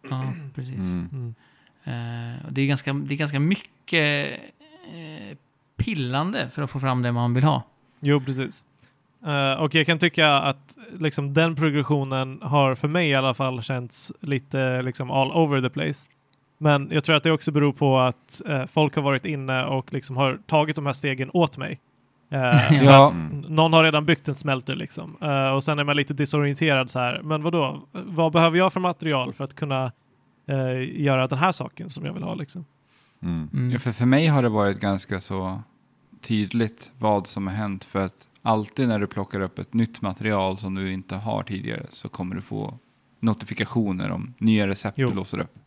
Ja, precis. Mm. Mm. Eh, och det, är ganska, det är ganska mycket eh, pillande för att få fram det man vill ha. Jo, precis. Eh, och jag kan tycka att liksom, den progressionen har för mig i alla fall känts lite liksom, all over the place. Men jag tror att det också beror på att eh, folk har varit inne och liksom har tagit de här stegen åt mig. Eh, Ja, Mm. Någon har redan byggt en smälter liksom. Eh, och sen är man lite desorienterad så här. Men vadå? Vad behöver jag för material för att kunna eh, göra den här saken som jag vill ha liksom? Mm. Mm. Ja, för, för mig har det varit ganska så tydligt vad som har hänt. För att alltid när du plockar upp ett nytt material som du inte har tidigare så kommer du få notifikationer om nya recept Jo. du låser upp.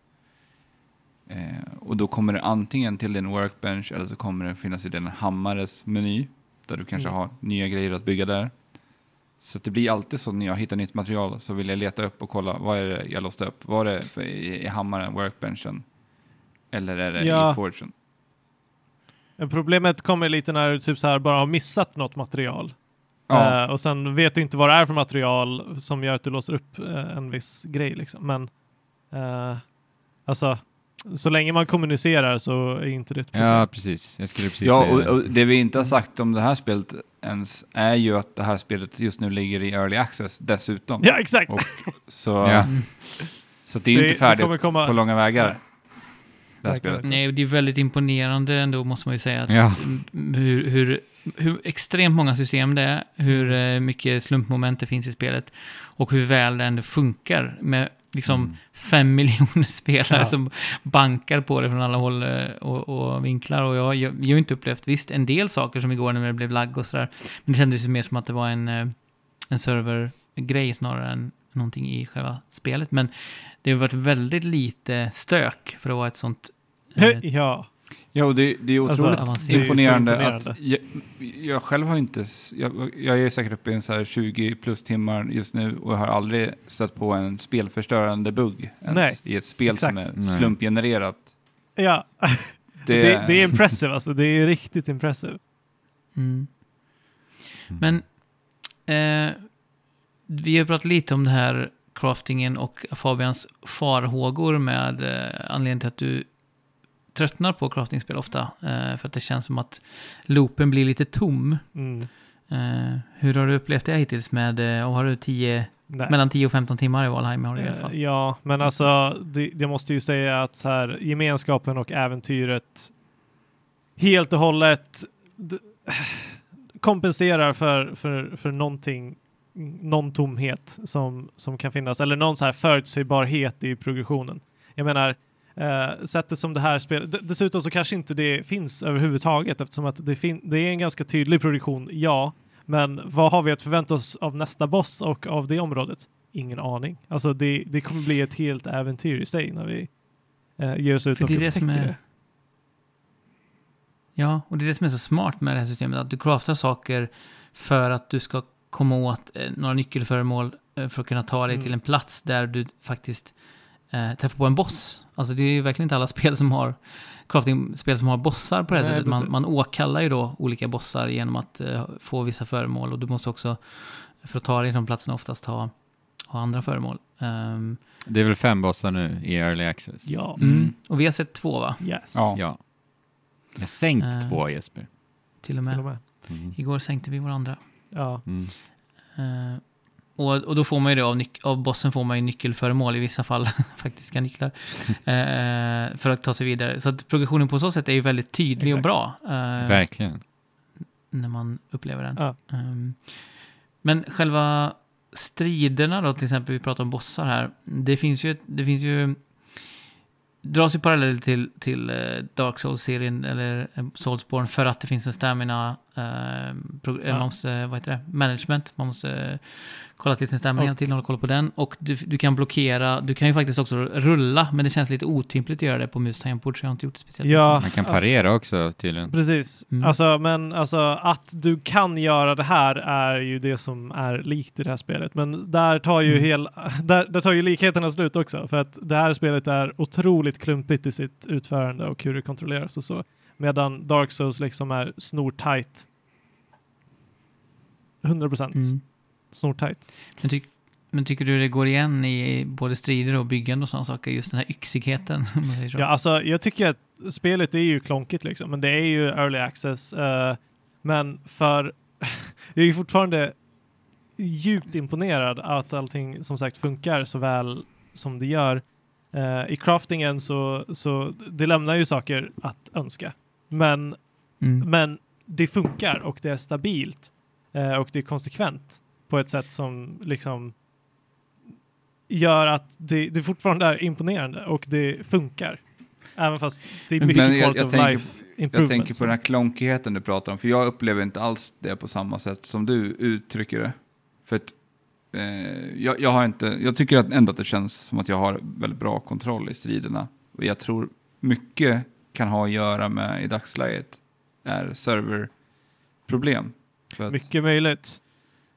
Eh, och då kommer det antingen till din workbench eller så kommer det finnas i din hammares meny där du kanske Mm. har nya grejer att bygga där. Så det blir alltid så när jag hittar nytt material så vill jag leta upp och kolla vad är det jag låste upp. Var det för, i, i hammaren, workbenchen? Eller är det Ja. i forgen? Problemet kommer lite när du typ så här bara har missat något material. Ja. Eh, och sen vet du inte vad det är för material som gör att du låser upp eh, en viss grej. Liksom. Men eh, alltså, så länge man kommunicerar så är inte det ett problem. Ja, precis. Jag skulle precis Ja, säga och, det. och det vi inte har sagt om det här spelet ens är ju att det här spelet just nu ligger i early access dessutom. Ja, exakt! Och- Så, Ja. så det är ju Det- inte det färdigt komma- på långa vägar. Det här Verkligen. spelet. Nej, det är väldigt imponerande ändå måste man ju säga. Att Ja. hur, hur, hur extremt många system det är, hur eh, mycket slumpmoment det finns i spelet och hur väl det ändå funkar med liksom Mm. fem miljoner spelare Ja. som bankar på det från alla håll eh, och, och vinklar. Och jag, jag, jag har inte upplevt, visst, en del saker som igår när det blev lagg och sådär, men det kändes ju mer som att det var en, eh, en servergrej snarare än någonting i själva spelet. Men det har varit väldigt lite stök för att vara ett sånt eh, ja, Ja, och det, det är Alltså, otroligt avancerat. Det är imponerande, imponerande. att jag, jag själv har inte, jag, jag är säkert uppe i en så här 20 plus timmar just nu och har aldrig stött på en spelförstörande bugg ens i ett spel som exakt. är Nej. slumpgenererat. ja. Det, Det, det är impressive alltså. Det är riktigt impressive. Mm. Mm. Men eh, vi har pratat lite om det här craftingen och Fabians farhågor med eh, anledningen till att du tröttnar på craftingspel ofta. Eh, för att det känns som att loopen blir lite tom. Mm. Eh, hur har du upplevt det hittills med, eh, och har du 10, Nej. mellan 10 och 15 timmar i Valheim har du i alla fall? Ja, men alltså det, jag måste ju säga att så här, gemenskapen och äventyret helt och hållet kompenserar för, för, för någonting, någon tomhet som, som kan finnas, eller någon så här förutsägbarhet i progressionen. Jag menar, eh, sättet som det här spelet, dessutom så kanske inte det finns överhuvudtaget eftersom att det, det är en ganska tydlig produktion, ja, men vad har vi att förvänta oss av nästa boss och av det området? Ingen aning. Alltså det, det kommer bli ett helt äventyr i sig när vi eh, ger oss ut För och det är det upptäcker som är- det. Ja, och det är det som är så smart med det här systemet, att du craftar saker för att du ska komma åt eh, några nyckelföremål för att kunna ta dig Mm. till en plats där du faktiskt eh, träffar på en boss. Alltså det är ju verkligen inte alla spel som har crafting-spel som har bossar på det här Nej, sättet. Man, man åkallar ju då olika bossar genom att eh, få vissa föremål och du måste också, för att ta dig till de platserna, oftast ha, ha andra föremål. Ehm, Det är väl fem bossar nu i Early Access? Ja, mm. Och vi har sett två va? yes. Ja. Ja. Jag har sänkt Eh, två Jesper. Till och med. Till och med. Mm. Igår sänkte vi varandra. Ja. Mm. Och, och då får man ju det av, nyc- av bossen får man ju nyckelföremål, i vissa fall faktiska nycklar, eh, för att ta sig vidare. Så att progressionen på så sätt är ju väldigt tydlig Exakt. och bra eh, Verkligen. när man upplever den. Ja. Ehm, men själva striderna då, till exempel, vi pratar om bossar här, det finns ju, det finns ju dras ju paralleller till, till eh, Dark Souls-serien eller eh, Soulsborne för att det finns en stamina eh, pro- eh, Ja. man måste, vad heter det, management. Man måste eh, kolla till sin Och- hela tiden, hålla koll på den. Och du, du kan blockera, du kan ju faktiskt också rulla, men det känns lite otympligt att göra det på mus tangentbord så jag har inte gjort det speciellt Ja, Man kan alltså- parera också tydligen. Precis. Mm. Alltså, men alltså att du kan göra det här är ju det som är likt i det här spelet. Men där tar ju, Mm. hel, där, där tar ju likheterna slut också. För att det här spelet är otroligt klumpigt i sitt utförande och hur det kontrolleras och så. Medan Dark Souls liksom är snortajt. 100% procent Mm. snortajt. Men, tyck, men tycker du det går igen i både strider och byggande och sådana saker? Just den här yxigheten? Ja, alltså jag tycker att spelet är ju klonkigt liksom, men det är ju early access. eh, men för jag är ju fortfarande djupt imponerad att allting som sagt funkar så väl som det gör. Eh, I craftingen så, så det lämnar ju saker att önska. Men, Mm. men det funkar och det är stabilt eh, och det är konsekvent på ett sätt som liksom gör att det, det fortfarande är imponerande och det funkar. Även fast det är mycket Men jag, quality jag, of tänker, life jag tänker på den här klonkigheten du pratar om, för jag upplever inte alls det på samma sätt som du uttrycker det. För att eh, jag, jag har inte, jag tycker att ändå att det känns som att jag har väldigt bra kontroll i striderna. Och jag tror mycket kan ha att göra med i dagsläget är serverproblem. För att, Mycket möjligt.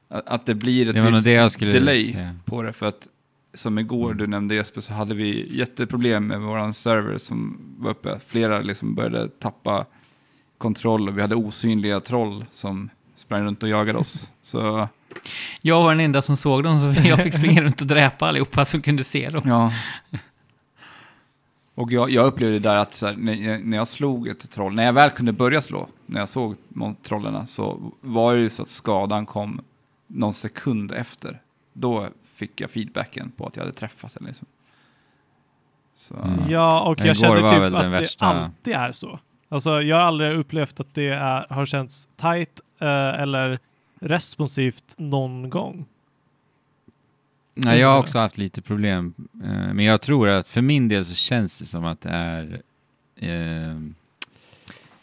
att, att det blir ett Det visst delay säga. på det. För att som igår du nämnde Jesper så hade vi jätteproblem med våran server som var uppe. Flera liksom började tappa kontroll och vi hade osynliga troll som sprang runt och jagade oss. Så Jag var den enda som såg dem, så jag fick springa runt och dräpa allihopa som kunde se dem. ja. Och jag, jag upplevde där att så här, när, jag, när jag slog ett troll, när jag väl kunde börja slå, när jag såg trollerna så var det ju så att skadan kom någon sekund efter. Då fick jag feedbacken på att jag hade träffat den liksom. Så, Mm. Ja, och jag känner typ att det värsta- alltid är så. Alltså, jag har aldrig upplevt att det är, har känts tight eh, eller responsivt någon gång. Nej, jag har också haft lite problem. eh, Men jag tror att för min del så känns det som att det är eh,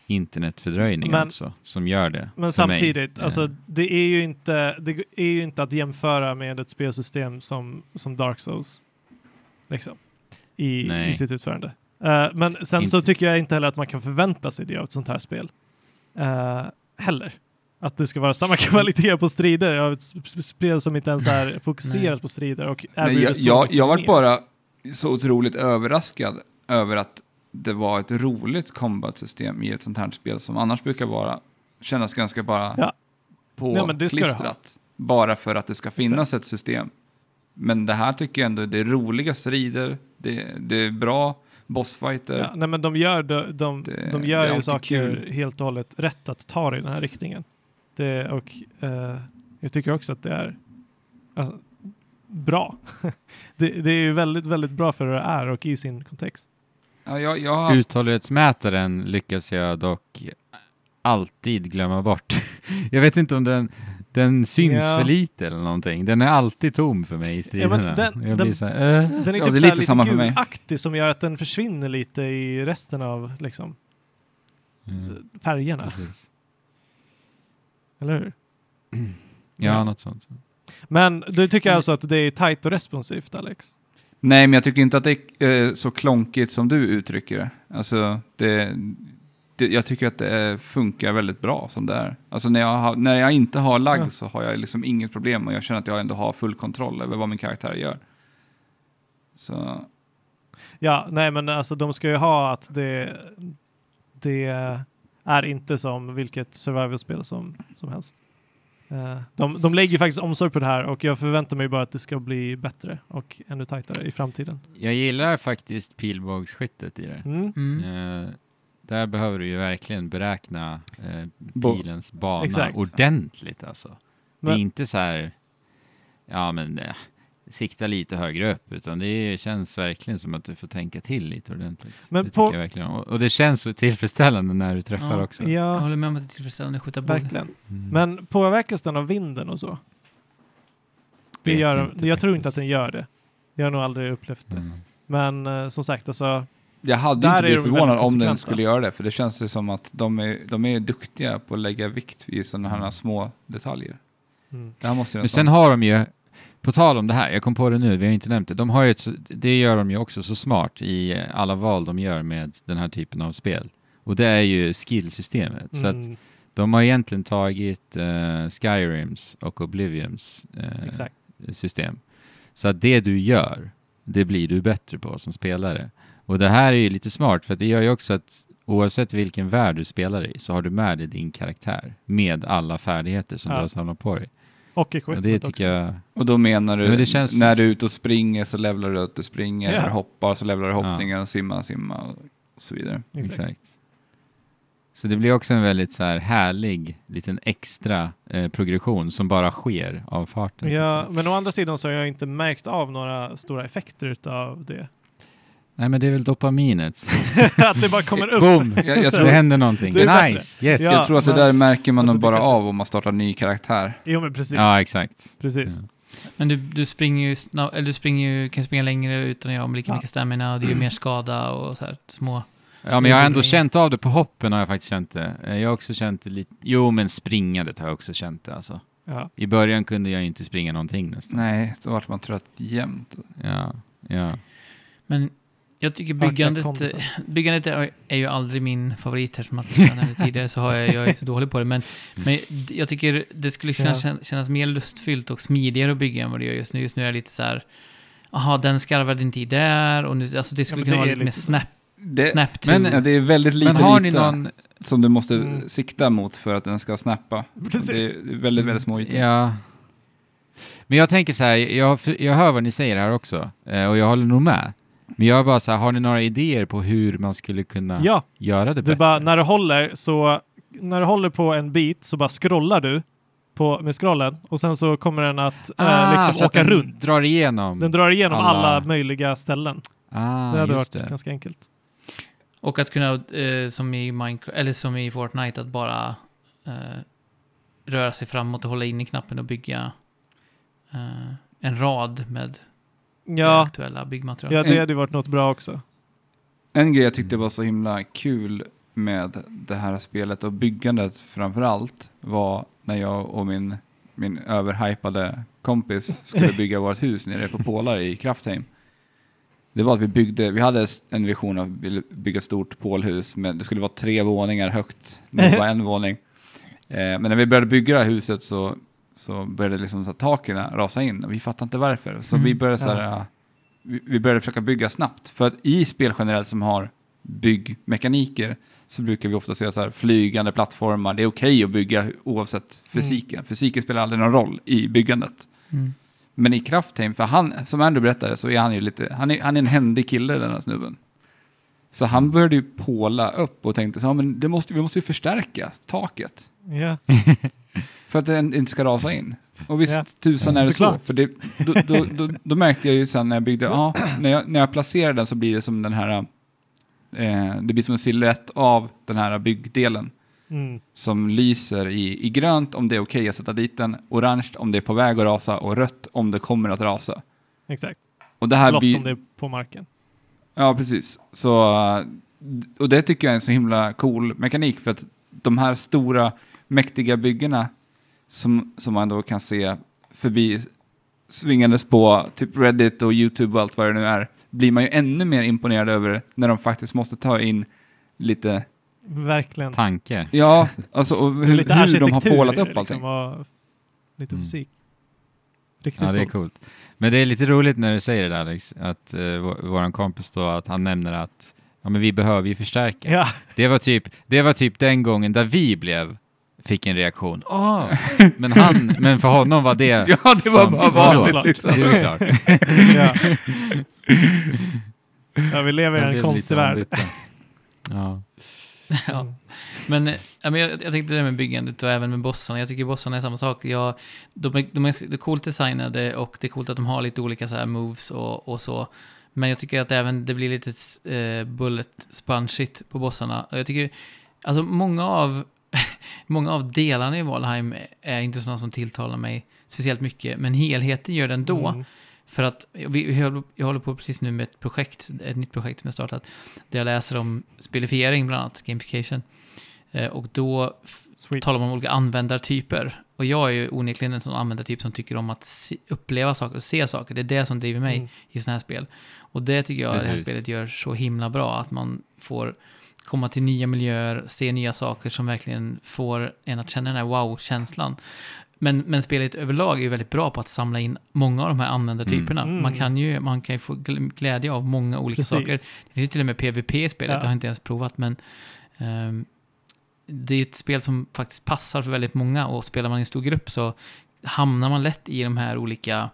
internetfördröjning Men- alltså, som gör det. Men mig. samtidigt, Eh, alltså, det, är ju inte, det är ju inte att jämföra med ett spelsystem som, som Dark Souls. Liksom. I, Nej. i sitt utförande. Eh, men sen så Inte. tycker jag inte heller att man kan förvänta sig det av ett sånt här spel. Eh, heller. Att det ska vara samma kvalitet på strider av ett sp- spel som inte ens är fokuserat på strider och Nej, jag, så jag, jag var bara så otroligt överraskad över att det var ett roligt combat-system i ett sånt här spel som annars brukar vara kännas ganska bara Ja. Påklistrat. Bara för att det ska finnas ett system. Men det här tycker jag ändå det är roliga strider, det, det är bra bossfighter. Ja, nej men de gör, de, de, Det- de gör ju saker kul. helt och hållet rätt att ta i den här riktningen. Det, och eh, jag tycker också att det är alltså, bra. det, det är ju väldigt, väldigt bra för vad det är och i sin kontext. Ja, jag, jag har Uthållighetsmätaren lyckas jag dock alltid glömma bort. jag vet inte om den, Den syns Ja. för lite eller någonting. Den är alltid tom för mig i striderna. den- jag blir den- så här, äh. Den är Ja, typ det är här lite samma för mig. gulaktig som gör att den försvinner lite i resten av liksom, Mm, färgerna. precis. Eller hur? Ja, Ja. något sånt. Men du tycker Mm. alltså att det är tight och responsivt, Alex? Nej, men jag tycker inte att det är eh, så klonkigt som du uttrycker det. Alltså, det, det jag tycker att det funkar väldigt bra som det är. Alltså när jag, har, när jag inte har lagg Ja. så har jag liksom inget problem och jag känner att jag ändå har full kontroll över vad min karaktär gör. Så, Ja, nej men alltså de ska ju ha att det, det är inte som vilket survival-spel som, som helst. Eh, De, de lägger ju faktiskt omsorg på det här och jag förväntar mig bara att det ska bli bättre och ännu tajtare i framtiden. Jag gillar faktiskt pilbågsskyttet i det. Mm. Mm. Eh, där behöver du ju verkligen beräkna eh, bilens bana Exakt. ordentligt alltså. det Men- är inte så här, ja men sikta lite högre upp, utan det känns verkligen som att du får tänka till lite ordentligt. Men det på- tycker jag verkligen. Och, och det känns så tillfredsställande när du träffar Ja. också. Jag Ja, håller med om att det är tillfredsställande att skjuta båge. verkligen. Mm. Men påverkas den av vinden och så? Det gör, inte jag tror inte att faktiskt. den gör det. Jag har nog aldrig upplevt det. Mm. Men eh, som sagt, alltså, jag hade inte blivit de förvånad om den skulle göra det, för det känns ju som att de är, de är duktiga på att lägga vikt i sådana här små detaljer. mm. Det här måste ju Men sen har de ju, på tal om det här, jag kom på det nu, vi har inte nämnt det, de har ett, det gör de ju också så smart i alla val de gör med den här typen av spel. Och det är ju skillsystemet. Så att Mm, de har egentligen tagit eh, Skyrims och Oblivions eh, exakt. system. Så att det du gör, det blir du bättre på som spelare. Och det här är ju lite smart, för det gör ju också att oavsett vilken värld du spelar i så har du med dig din karaktär med alla färdigheter som Ja. du har samlat på dig. Och equipment det också. tycker jag... Och då menar du, Ja, men det känns- när du är ute och springer så levlar du att du springer, Ja. hoppar så levlar du Ja. hoppningen, simma, simma och så vidare. Exakt. Exakt. Så det blir också en väldigt så här härlig liten extra eh, progression som bara sker av farten. så att Ja, säga. men å andra sidan så har jag inte märkt av några stora effekter utav det. Nej men det är väl dopaminet. att det bara kommer upp. Boom! Jag, jag, tror, det händer någonting. Det bättre. nice! Yes! Ja. Ja, jag tror att det där märker man Alltså, nog bara kanske- av om man startar en ny karaktär. Jo men precis. exakt. precis. Ja. Men du, du springer ju eller du springer ju, kan springa längre utan att göra om lika Ja. mycket stamina och det gör mer skada och så här små. Ja, men jag har ändå känt av det på hoppen har jag faktiskt känt det. Eh, Jag har också känt det lite, jo men springandet har jag också känt det alltså. Ja. I början kunde jag inte springa någonting nästan. Nej, så vart man trött jämt. Ja, ja. Men jag tycker byggandet, byggandet är, är ju aldrig min favorit här som att jag nämnde tidigare så har jag, jag är så dålig på det. Men, men jag tycker det skulle kunna Ja. kän- kännas mer lustfyllt och smidigare att bygga än vad det gör just nu. Just nu är det lite så här, jaha den skarvade inte i där och nu, alltså det skulle men kunna det vara lite mer snap, Det, snap to. Men- ja, det är väldigt lite Men har ni någon... som du måste Mm. sikta mot för att den ska snappa. Precis. Det är väldigt, väldigt små ytor. Ja. Men jag tänker så här, jag, jag hör vad ni säger här också. eh, Och jag håller nog med. Men jag är bara så här, har ni några idéer på hur man skulle kunna Ja, göra det du bättre? bara, när du håller så, när du håller på en bit så bara scrollar du på, med scrollen och sen så kommer den att eh, Ah, så liksom åka den runt. drar igenom. Den drar igenom alla- alla, möjliga ställen. ah, det hade just varit det. ganska enkelt. Och att kunna, eh, som i Minecraft, eller som i Fortnite, att bara eh, röra sig framåt och hålla in i knappen och bygga eh, en rad med Ja, aktuella byggmaterial. ja det hade ju varit något bra också. En grej jag tyckte var så himla kul med det här spelet och byggandet framför allt var när jag och min, min överhypade kompis skulle bygga vårt hus nere på Pålar i Kraftheim. Det var att vi byggde, vi hade en vision av att vi ville bygga ett stort pålhus, men det skulle vara tre våningar högt. Det var en våning. Eh, men när vi började bygga det här huset så, så började liksom så taken rasa in och vi fattade inte varför. Så Mm. vi började så här, Ja. vi, vi började försöka bygga snabbt. För att i spel generellt som har byggmekaniker så brukar vi ofta säga så här flygande plattformar, det är okej att bygga oavsett fysiken. Fysiken spelar aldrig någon roll i byggandet. Mm. Men i Kraftheim, för han, som Andrew berättade, så är han ju lite, han är, han är en händig kille den här snubben. Så han började ju påla upp och tänkte så här, men det måste, vi måste ju förstärka taket. Ja. För att den inte ska rasa in. Och visst, Ja. tusan är det så. För det, då, då, då, då märkte jag ju sen när jag byggde, ja, när jag, när jag placerar den så blir det som den här, eh, det blir som en silhuett av den här byggdelen. Mm. som lyser i, i grönt om det är okej att sätta dit den, orange om det är på väg att rasa och rött om det kommer att rasa. Exakt. Och det här Blått blir... om det är på marken. Ja, precis. Så, och det tycker jag är en så himla cool mekanik för att de här stora mäktiga byggena som, som man då kan se förbi svingandes på typ Reddit och YouTube och allt vad det nu är, blir man ju ännu mer imponerad över när de faktiskt måste ta in lite, Verkligen. Tanke. ja, alltså och hur, lite hur de har pålat upp allting. Liksom, lite Mm. fysik. Riktigt Ja, det är coolt. coolt. Men det är lite roligt när du säger det där Alex, att uh, vår kompis då, att han nämner att ja, men vi behöver ju förstärka. Ja, Det, var typ, det var typ den gången där vi blev, fick en reaktion. Åh! Men, han, men för honom var det... Ja, det var som- bara vanligt liksom. Det är klart. ja. ja, vi lever i en konstig värld. Ja. Ja. Men, eh, ja, men jag, jag tänkte det med byggandet och även med bossarna. Jag tycker bossarna är samma sak. Jag, de, är, de är, de är coolt designade och det är coolt att de har lite olika så här moves och, och så. Men jag tycker att även det blir lite eh, bullet spongeigt på bossarna. Och jag tycker, alltså många av, många av delarna i Valheim är inte sådana som tilltalar mig speciellt mycket. Men helheten gör den då. Mm. För att vi, jag håller på precis nu med ett projekt, ett nytt projekt som jag startat, där jag läser om spelifiering, bland annat gamification. Eh, och då Sweet. talar man om olika användartyper. Och jag är ju onekligen en sån användartyp som tycker om att se, uppleva saker och se saker. Det är det som driver mig Mm. i sådana här spel. Och det tycker jag det här Precis. spelet gör så himla bra, att man får komma till nya miljöer, se nya saker som verkligen får en att känna den här wow-känslan. Men, men spelet överlag är ju väldigt bra på att samla in många av de här användartyperna. Mm. Man, kan ju, man kan ju få gl- glädje av många olika Precis. saker. Det finns ju till och med PVP i spelet, Ja. det har jag inte ens provat, men ehm, det är ett spel som faktiskt passar för väldigt många och spelar man i en stor grupp så hamnar man lätt i de här olika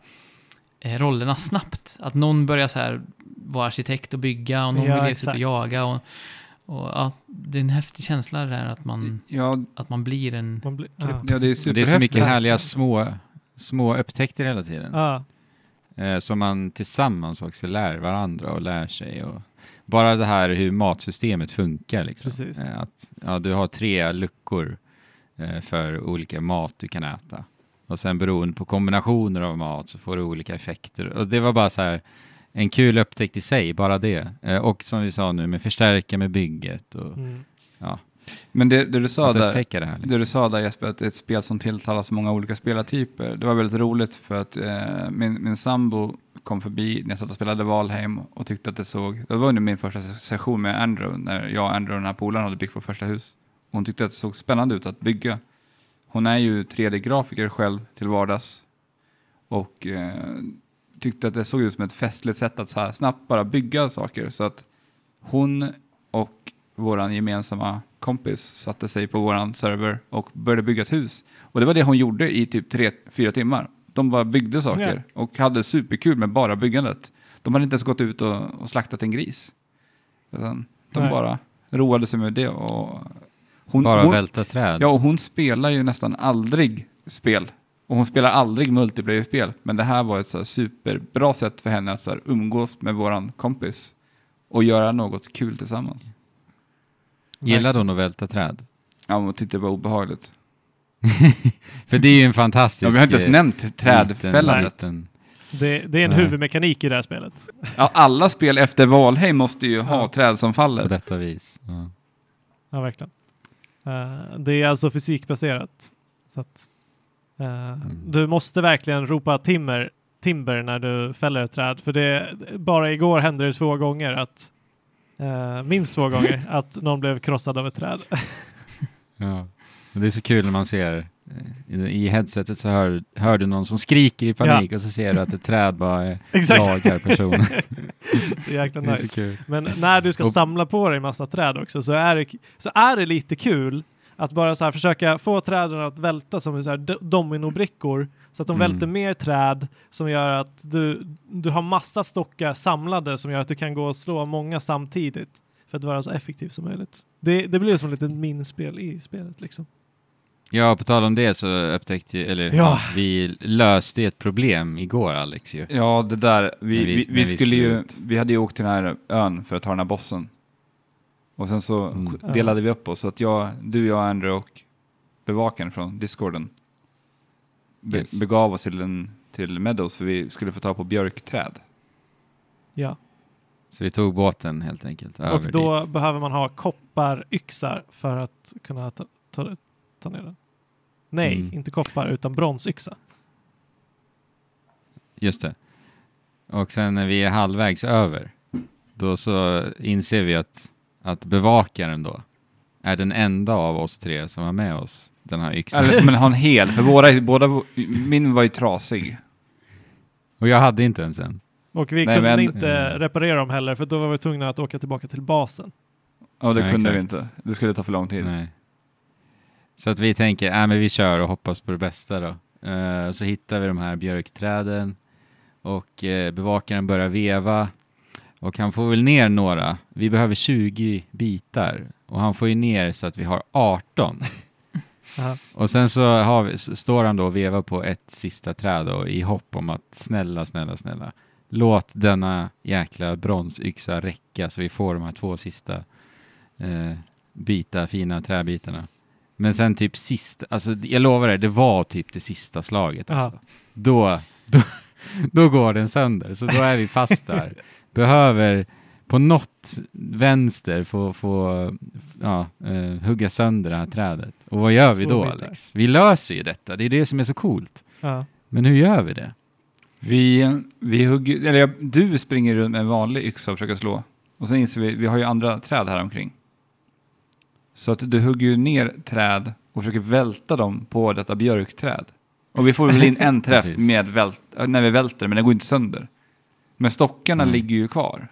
eh, rollerna snabbt. Att någon börjar så här vara arkitekt och bygga och någon Ja, vill ge sig ut och jaga. Och, och, ja, det är en häftig känsla det där att man, Ja, att man blir en... Man Grupp. ja. ja, det är Det är så mycket härliga små, små upptäckter hela tiden. Ja, Eh, som man tillsammans också lär varandra och lär sig. Och bara det här hur matsystemet funkar. Liksom. Precis. Eh, att, ja, du har tre luckor eh, för olika mat du kan äta. Och sen beroende på kombinationer av mat så får du olika effekter. Och det var bara så här en kul upptäckt i sig, bara det. Eh, och som vi sa nu, med förstärka med bygget och mm. Men det, det du sa att där, det här. Liksom. Det du sa där Jesper, att det är ett spel som tilltalar så många olika spelartyper. Det var väldigt roligt för att eh, min, min sambo kom förbi när jag satt och spelade Valheim och tyckte att det såg, det var under min första session med Andrew, när jag och Andrew och den här polaren hade byggt vårt första hus. Hon tyckte att det såg spännande ut att bygga. Hon är ju 3D-grafiker själv till vardags och eh, tyckte att det såg ut som ett festligt sätt att så här snabbt bara bygga saker. Så att hon och våran gemensamma kompis satte sig på våran server och började bygga ett hus. Och det var det hon gjorde i typ tre, fyra timmar. De bara byggde saker och hade superkul med bara byggandet. De hade inte ens gått ut och, och slaktat en gris. Utan de Nej. bara roade sig med det. Och hon, bara hon, välta träd. Ja, och hon spelar ju nästan aldrig spel. Och hon spelar aldrig multiplayer-spel. Men det här var ett så här superbra sätt för henne att så här umgås med våran kompis och göra något kul tillsammans. Gillade hon att välta träd? Ja, hon tyckte det var obehagligt. För det är ju en fantastisk... Ja, vi har inte ens eh, nämnt trädfällandet. liten- det, det är en Nej. huvudmekanik i det här spelet. Ja, alla spel efter Valheim måste ju ha Ja. träd som På faller. detta vis. Ja. Ja, verkligen. Eh, det är alltså fysikbaserat. Så att, eh, Du måste verkligen ropa timmer, timber när du fäller ett träd. För det, bara igår hände det två gånger att eh, minst två gånger att någon blev krossad av ett träd. Ja. Det är så kul när man ser eh, i, headsetet så hör, hör du någon som skriker i panik och så ser du att ett träd bara eh, jagar personen. så jäkla så nice. kul. Men när du ska samla på dig massa träd också så är det, så är det lite kul att bara så här försöka få träden att välta som så här do- dominobrickor så att de Mm. välter mer träd som gör att du, du har massa stockar samlade som gör att du kan gå och slå många samtidigt för att vara så effektiv som möjligt. Det, det blir som ett litet minspel i spelet liksom. Ja, på tal om det så upptäckte eller Ja. vi löste ett problem igår Alex ju. Ja, det där. Vi, vi, vi- vi, skulle skulle ju, ut. vi hade ju åkt till den här ön för att ta den här bossen. Och sen så Mm. delade vi upp oss. Så att jag, du, jag, Andrew och bevakaren från discorden be, Yes. begav oss till, en, till Meadows för vi skulle få ta på björkträd. Ja. Så vi tog båten helt enkelt över Och då dit. behöver man ha kopparyxar för att kunna ta, ta, ta ner den. Nej, Mm. inte koppar utan bronsyxa. Just det. Och sen när vi är halvvägs över, då så inser vi att, att bevakaren då är den enda av oss tre som har med oss den här yxan. Eller som en, ha en hel, för våra, båda, min var ju trasig. Och jag hade inte ens en. Och vi Nej, kunde men- inte reparera dem heller för då var vi tvungna att åka tillbaka till basen. Ja, det Ja, kunde vi exakt. inte. Det skulle ta för lång tid. Nej. Så att vi tänker, äh, men vi kör och hoppas på det bästa då. Eh, så hittar vi de här björkträden och eh, bevakaren börjar veva och han får väl ner några. Vi behöver 20 bitar och han får ju ner så att vi har 18. Aha. Och sen så vi, står han då och vevar på ett sista träd då, i hopp om att snälla, snälla, snälla, låt denna jäkla bronsyxa räcka så vi får de här två sista eh, bita, fina träbitarna. Men sen typ sista, alltså jag lovar er, det var typ det sista slaget alltså. Då, då, då går den sönder, så då är vi fast där. Behöver på något vänster få, få ja, eh, hugga sönder det här trädet. Och vad gör vi då. Alex? Vi löser ju detta, det är det som är så coolt. Ja. Men hur gör vi det? Vi, vi hugger, eller jag- du springer runt med en vanlig yxa och försöker slå. Och sen inser vi, vi har ju andra träd här omkring. Så att du hugger ju ner träd och försöker välta dem på detta björkträd. Och vi får väl in en träff med vält, när vi välter, men den går inte sönder. Men stockarna Mm. ligger ju kvar.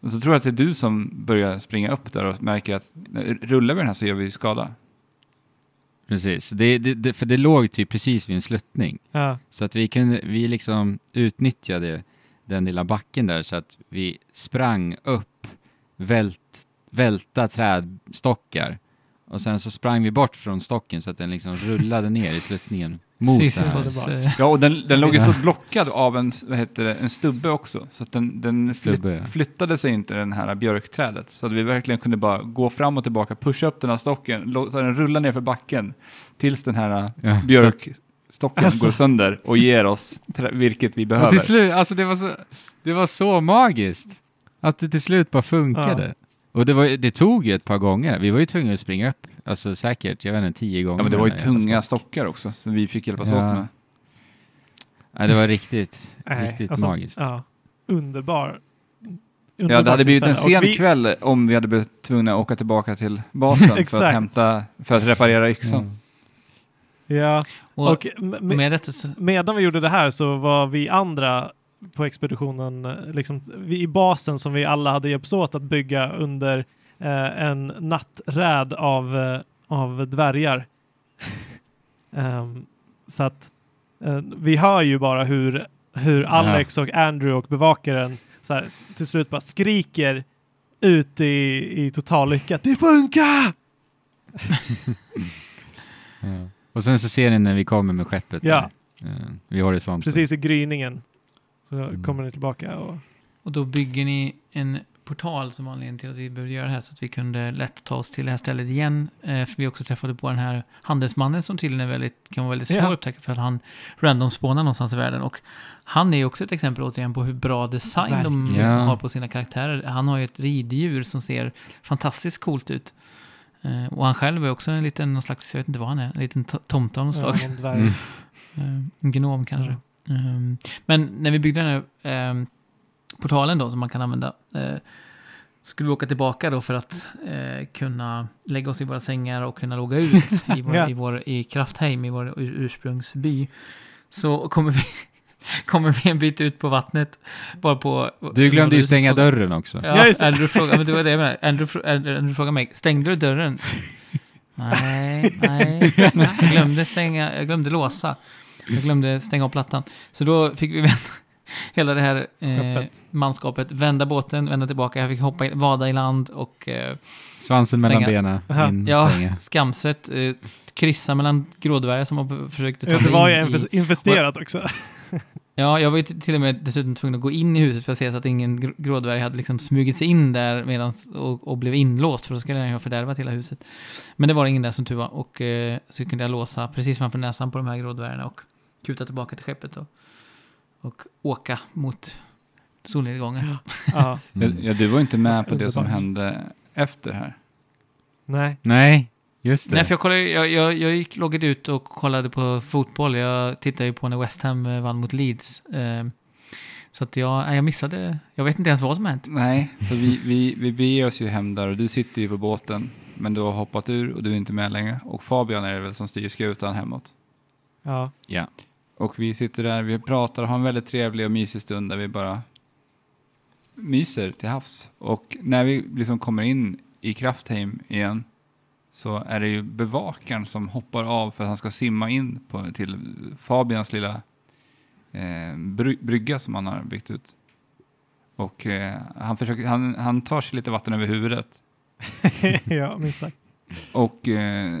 Och så tror jag att det är du som börjar springa upp där och märker att rullar vi den här så gör vi skada. Precis, det, det, det, för det låg typ precis vid en sluttning. Ja. Så att vi kunde, vi liksom utnyttjade den lilla backen där så att vi sprang upp, vält, välta trädstockar och sen så sprang vi bort från stocken så att den liksom rullade ner i sluttningen mot det här. Sisyfos, Ja, och den, den låg ju så Ja. blockad av en, vad heter det, en stubbe också. Så att den, den flytt, ja. flyttade sig inte den här björkträdet. Så att vi verkligen kunde bara gå fram och tillbaka, pusha upp den här stocken, låta den rulla ner för backen tills den här Ja, björkstocken Alltså. går sönder och ger oss virket vi Och behöver. till slut, alltså det var så, det var så magiskt att det till slut bara funkade. Och det, var, det tog ju ett par gånger. Vi var ju tvungna att springa upp, alltså säkert, jag vet inte, tio gånger. Ja, men det var ju tunga stock. stockar också, som vi fick hjälpas Ja. åt med. Nej, det var riktigt, Nej, riktigt alltså, magiskt. Ja. Underbar. Ja, Underbart det hade blivit en sen vi- kväll om vi hade blivit tvungna att åka tillbaka till basen för att hämta, för att reparera yxan. Ja. Ja, och, och med, med medan vi gjorde det här så var vi andra på expeditionen, eh, liksom, vi i basen som vi alla hade hjälpts åt att bygga under eh, en natträd av, eh, av dvärgar. Ehm, så att eh, vi hör ju bara hur, hur Alex och Andrew och bevakaren så här, till slut bara skriker ut i, i total lycka. Det funkar! Ja. Och sen så ser ni när vi kommer med skeppet Ja. där, eh, vid horisonten. Precis i gryningen så Mm. kommer ni tillbaka. Och, och då bygger ni en portal som anledning till att vi behövde göra det här så att vi kunde lätt ta oss till det här stället igen. Eh, för vi också träffade på den här handelsmannen som tydligen är väldigt, kan vara väldigt svår Ja. att upptäcka för att han random spånar någonstans i världen. Och han är ju också ett exempel återigen på hur bra design de Verkligen. Ja. har på sina karaktärer. Han har ju ett riddjur som ser fantastiskt coolt ut. Eh, och han själv är också en liten, någon slags, jag vet inte vad han är, en liten to- tomte av något slag. ja, någon dvärg. Mm. Eh, En gnom kanske. Ehm, men när vi byggde den här ehm, portalen då som man kan använda eh, skulle vi åka tillbaka då för att eh, kunna lägga oss i våra sängar och kunna logga ut i, vår, Ja. i, vår, i Kraftheim, i vår ur, ursprungsby. Så kommer vi, kommer vi en bit ut på vattnet. Bara på, Du glömde ju stänga fråga- dörren också. Ja, Ja, just det. Andrew frågade, men det var det jag menade. Andrew, Andrew frågade mig, stängde du dörren? nej, nej. Jag glömde stänga, jag glömde låsa. Jag glömde stänga av plattan. Så då fick vi vända hela det här eh, manskapet, vända båten, vända tillbaka. Jag fick hoppa, in, vada i land och eh, Svansen mellan Stänga. benen, Aha. in, Ja. stänga. skamset, eh, kryssa mellan grådvärgar som har försökt ta sig det var ju in i... inves- investerat också. Ja, jag var ju till och med dessutom tvungen att gå in i huset för att se så att ingen gr- grådvärg hade liksom smugit sig in där medans, och, och blev inlåst, för då skulle den ju ha fördärvat hela huset. Men det var ingen där som tur var, och eh, så kunde jag låsa precis framför näsan på de här grådvärgarna och kuta tillbaka till skeppet och, och åka mot solnedgången. Ja. Mm. Ja, du var inte med på det som hände efter här. Nej. Nej, just det. Nej, för jag, kollade, jag, jag, jag gick, loggade ut och kollade på fotboll. Jag tittade ju på när West Ham eh, vann mot Leeds. Eh, så att jag, nej, jag missade, jag vet inte ens vad som hänt. Nej, för vi, vi, vi beger oss ju hem där och du sitter ju på båten. Men du har hoppat ur och du är inte med längre. Och Fabian är det väl som styr skutan hemåt. Ja. Ja. Och vi sitter där, vi pratar och har en väldigt trevlig och mysig stund där vi bara myser till havs. Och när vi liksom kommer in i Kraftheim igen så är det ju bevakaren som hoppar av för att han ska simma in på, till Fabians lilla eh, bry, brygga som han har byggt ut. Och eh, han, försöker, han, han tar sig lite vatten över huvudet ja, minst sagt. och eh,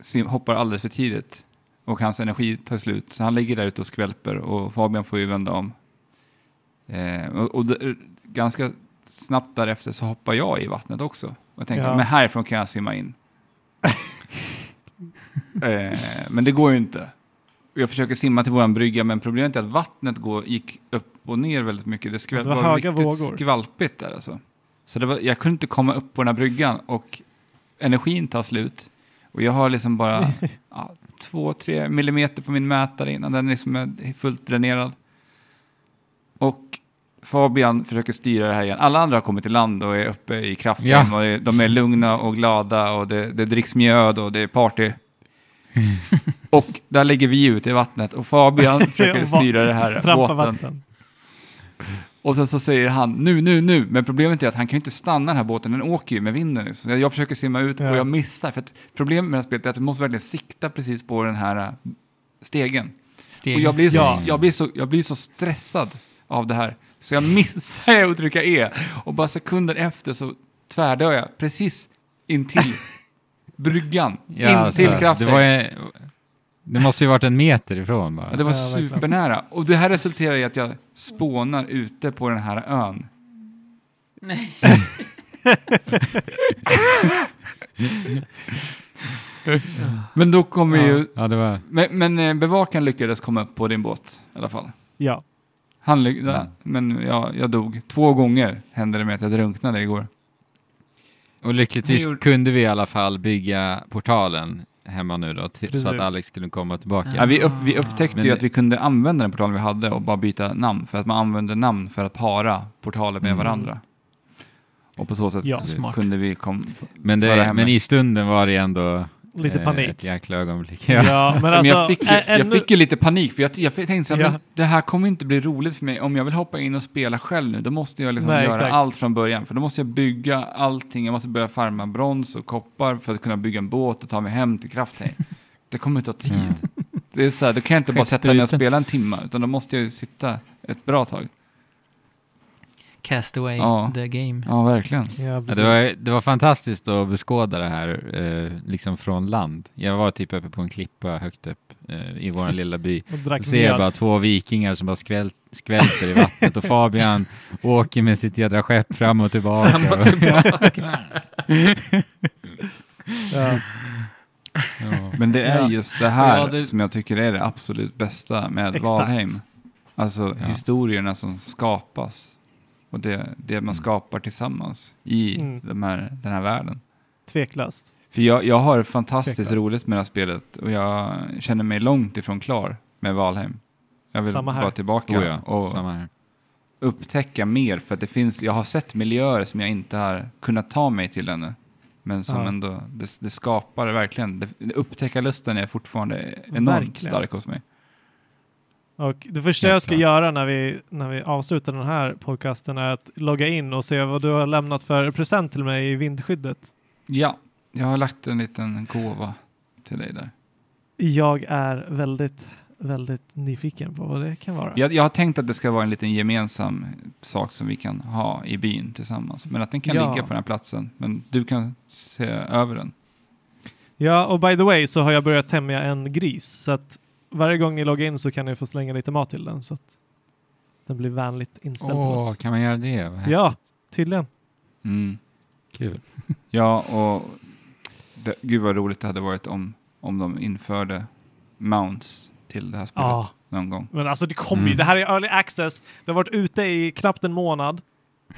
sim, hoppar alldeles för tidigt. Och hans energi tar slut, så han ligger där ute och skvälper och Fabian får ju vända om. Eh, och och ganska snabbt därefter så hoppar jag i vattnet också. Och tänker, Ja. men härifrån kan jag simma in. eh, men det går ju inte. Jag försöker simma till våran brygga, men problemet är att vattnet går, gick upp och ner väldigt mycket. Det, skväl, Det var var riktigt vågor. skvalpigt där alltså. Så det var, jag kunde inte komma upp på den här bryggan och energin tar slut. Och jag har liksom bara ja, två, tre millimeter på min mätare innan den liksom är fullt dränerad. Och Fabian försöker styra det här igen. Alla andra har kommit till land och är uppe i kraften. Ja. Och de är lugna och glada och det, det dricks mjöd och det är party. och där ligger vi ute i vattnet och Fabian försöker styra det här båten. vatten. Och sen så säger han nu, nu, nu. Men problemet är att han kan ju inte stanna den här båten, den åker ju med vinden. Så jag, jag försöker simma ut Ja. och jag missar. För problemet med det här spelet är att du måste verkligen sikta precis på den här äh, stegen. Steg. Och jag blir, så, Ja. jag, blir så, jag blir så stressad av det här. Så jag missar att trycka E. Och bara sekunder efter så tvärdör jag precis intill bryggan. Ja, in alltså, till ju, det måste ju varit en meter ifrån bara. Ja, det var Ja, supernära. Och det här resulterar i att jag spånar ute på den här ön. Nej. Men då kommer Ja. ju... Ja, det var... Men, men eh, bevakaren lyckades komma upp på din båt i alla fall. Ja. Han lyckades, Mm. men ja, jag dog. Två gånger hände det med att jag drunknade igår. Och lyckligtvis Vi gjorde- kunde vi i alla fall bygga portalen hemma nu då, till, så att Alex skulle komma tillbaka. Ja, vi, upp, vi upptäckte Men ju att vi kunde använda den portalen vi hade och bara byta namn. För att man använde namn för att para portaler med Mm. varandra. Och på så sätt Ja. Kunde vi kom, Men, det, men i stunden var det ändå Lite eh, panik. ett jäkla ögonblick. Ja, Ja. men Men alltså... jag, fick ju, ä- jag fick ju lite panik, för jag, jag tänkte så här, Ja. men det här kommer inte bli roligt för mig. Om jag vill hoppa in och spela själv nu, då måste jag liksom Nej, göra exakt. allt från början. För då måste jag bygga allting, jag måste börja farma brons och koppar för att kunna bygga en båt och ta mig hem till Kraftheim. Det kommer ta tid. Mm. Det är så här, då kan jag inte bara sätta mig och spela en timme, utan då måste jag ju sitta ett bra tag. Cast away Ja. the game. Ja, verkligen. Ja, det, var, det var fantastiskt att beskåda det här eh, liksom från land. Jag var typ uppe på en klippa högt upp eh, i vår lilla by. Och ser jag bara två vikingar som bara skväl, skvälper i vattnet och Fabian åker med sitt jädra skepp fram och tillbaka. Fram och tillbaka. Ja. Ja. Men det är Ja. just det här Ja, det- som jag tycker är det absolut bästa med Exakt. Valheim. Alltså Ja. historierna som skapas och det, det man skapar tillsammans i Mm. de här, den här världen. Tveklöst. För jag, jag har fantastiskt Tveklöst. roligt med det här spelet och jag känner mig långt ifrån klar med Valheim. Jag vill bara tillbaka Oh ja, och samma här. upptäcka mer för att det finns, jag har sett miljöer som jag inte har kunnat ta mig till ännu. Men som Ja. ändå, det, det skapar verkligen, det, upptäckarlusten är fortfarande enormt Verkligen. stark hos mig. Och det första jag ska göra när vi, när vi avslutar den här podcasten är att logga in och se vad du har lämnat för present till mig i vindskyddet. Ja, jag har lagt en liten gåva till dig där. Jag är väldigt, väldigt nyfiken på vad det kan vara. Jag, jag har tänkt att det ska vara en liten gemensam sak som vi kan ha i byn tillsammans. Men att den kan Ja. ligga på den här platsen. Men du kan se över den. Ja, och by the way så har jag börjat tämja en gris. Så att varje gång ni loggar in så kan ni få slänga lite mat till den så att den blir vänligt inställd till Åh, oss. kan man göra det? Vad häftigt. Ja, tydligen. Mm. Kul. Ja, och det, gud vad roligt det hade varit om, om de införde mounts till det här spelet Ja, någon gång. men alltså det kommer ju. Mm. Det här är early access. Det har varit ute i knappt en månad.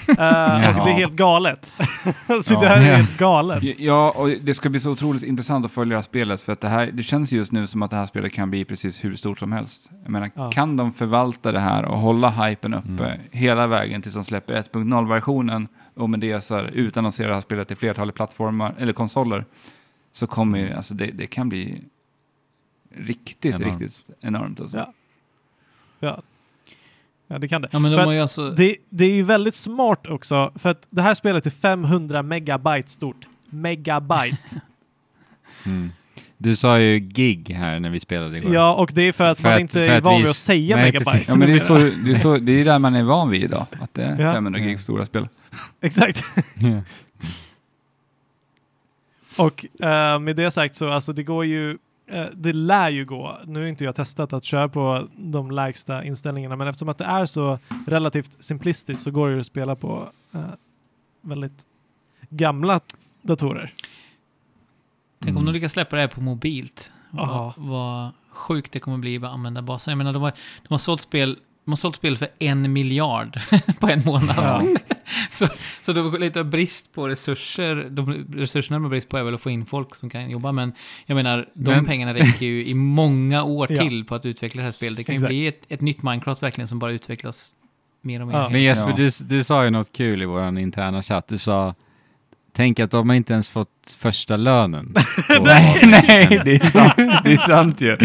Eh, och det är helt galet. så Ja. det här är helt galet. Ja, och det ska bli så otroligt intressant att följa det här spelet för att det, här, det känns just nu som att det här spelet kan bli precis hur stort som helst. Jag menar, Ja. kan de förvalta det här och hålla hypen uppe Mm. hela vägen tills de släpper 1.0-versionen och med det så här, utannonsera det här spelet till flertalet plattformar eller konsoler så kommer ju, alltså det, det kan bli riktigt, Enormt. riktigt enormt. Alltså. Ja. Ja. Ja, det kan det. Ja, men de har ju alltså... det. Det är ju väldigt smart också, för att det här spelet är 500 megabyte stort. Megabyte. Mm. Du sa ju gig här när vi spelade igår. ja, och det är för att För man att- inte är van vi- vid att säga Nej, megabyte. precis. Ja, men det är, så, det, är så, det är där man är van vid idag, att det är Ja. 500 gig stora spel. Exakt. Och eh, med det sagt så, alltså det går ju, det lär ju gå. Nu har inte jag testat att köra på de lägsta inställningarna, men eftersom att det är så relativt simplistiskt så går det ju att spela på eh, väldigt gamla datorer. Tänk om Mm. de lyckas släppa det här på mobilt. Vad, vad sjukt det kommer bli med användarbasen. Jag menar, de har, de har sålt spel de har sålt spel för en miljard på en månad. Ja. så, så det var lite brist på resurser. De resurserna de har brist på är väl att få in folk som kan jobba. Men jag menar, de Men- pengarna räcker ju i många år Ja. till på att utveckla det här spelet. Det kan ju Exakt. bli ett, ett nytt Minecraft verkligen som bara utvecklas mer och mer. Ja. Men Jesper, Ja. du, du sa ju något kul i vår interna chatt. Du sa, tänk att de har inte ens fått första lönen. nej, nej, det är sant, det är sant ju.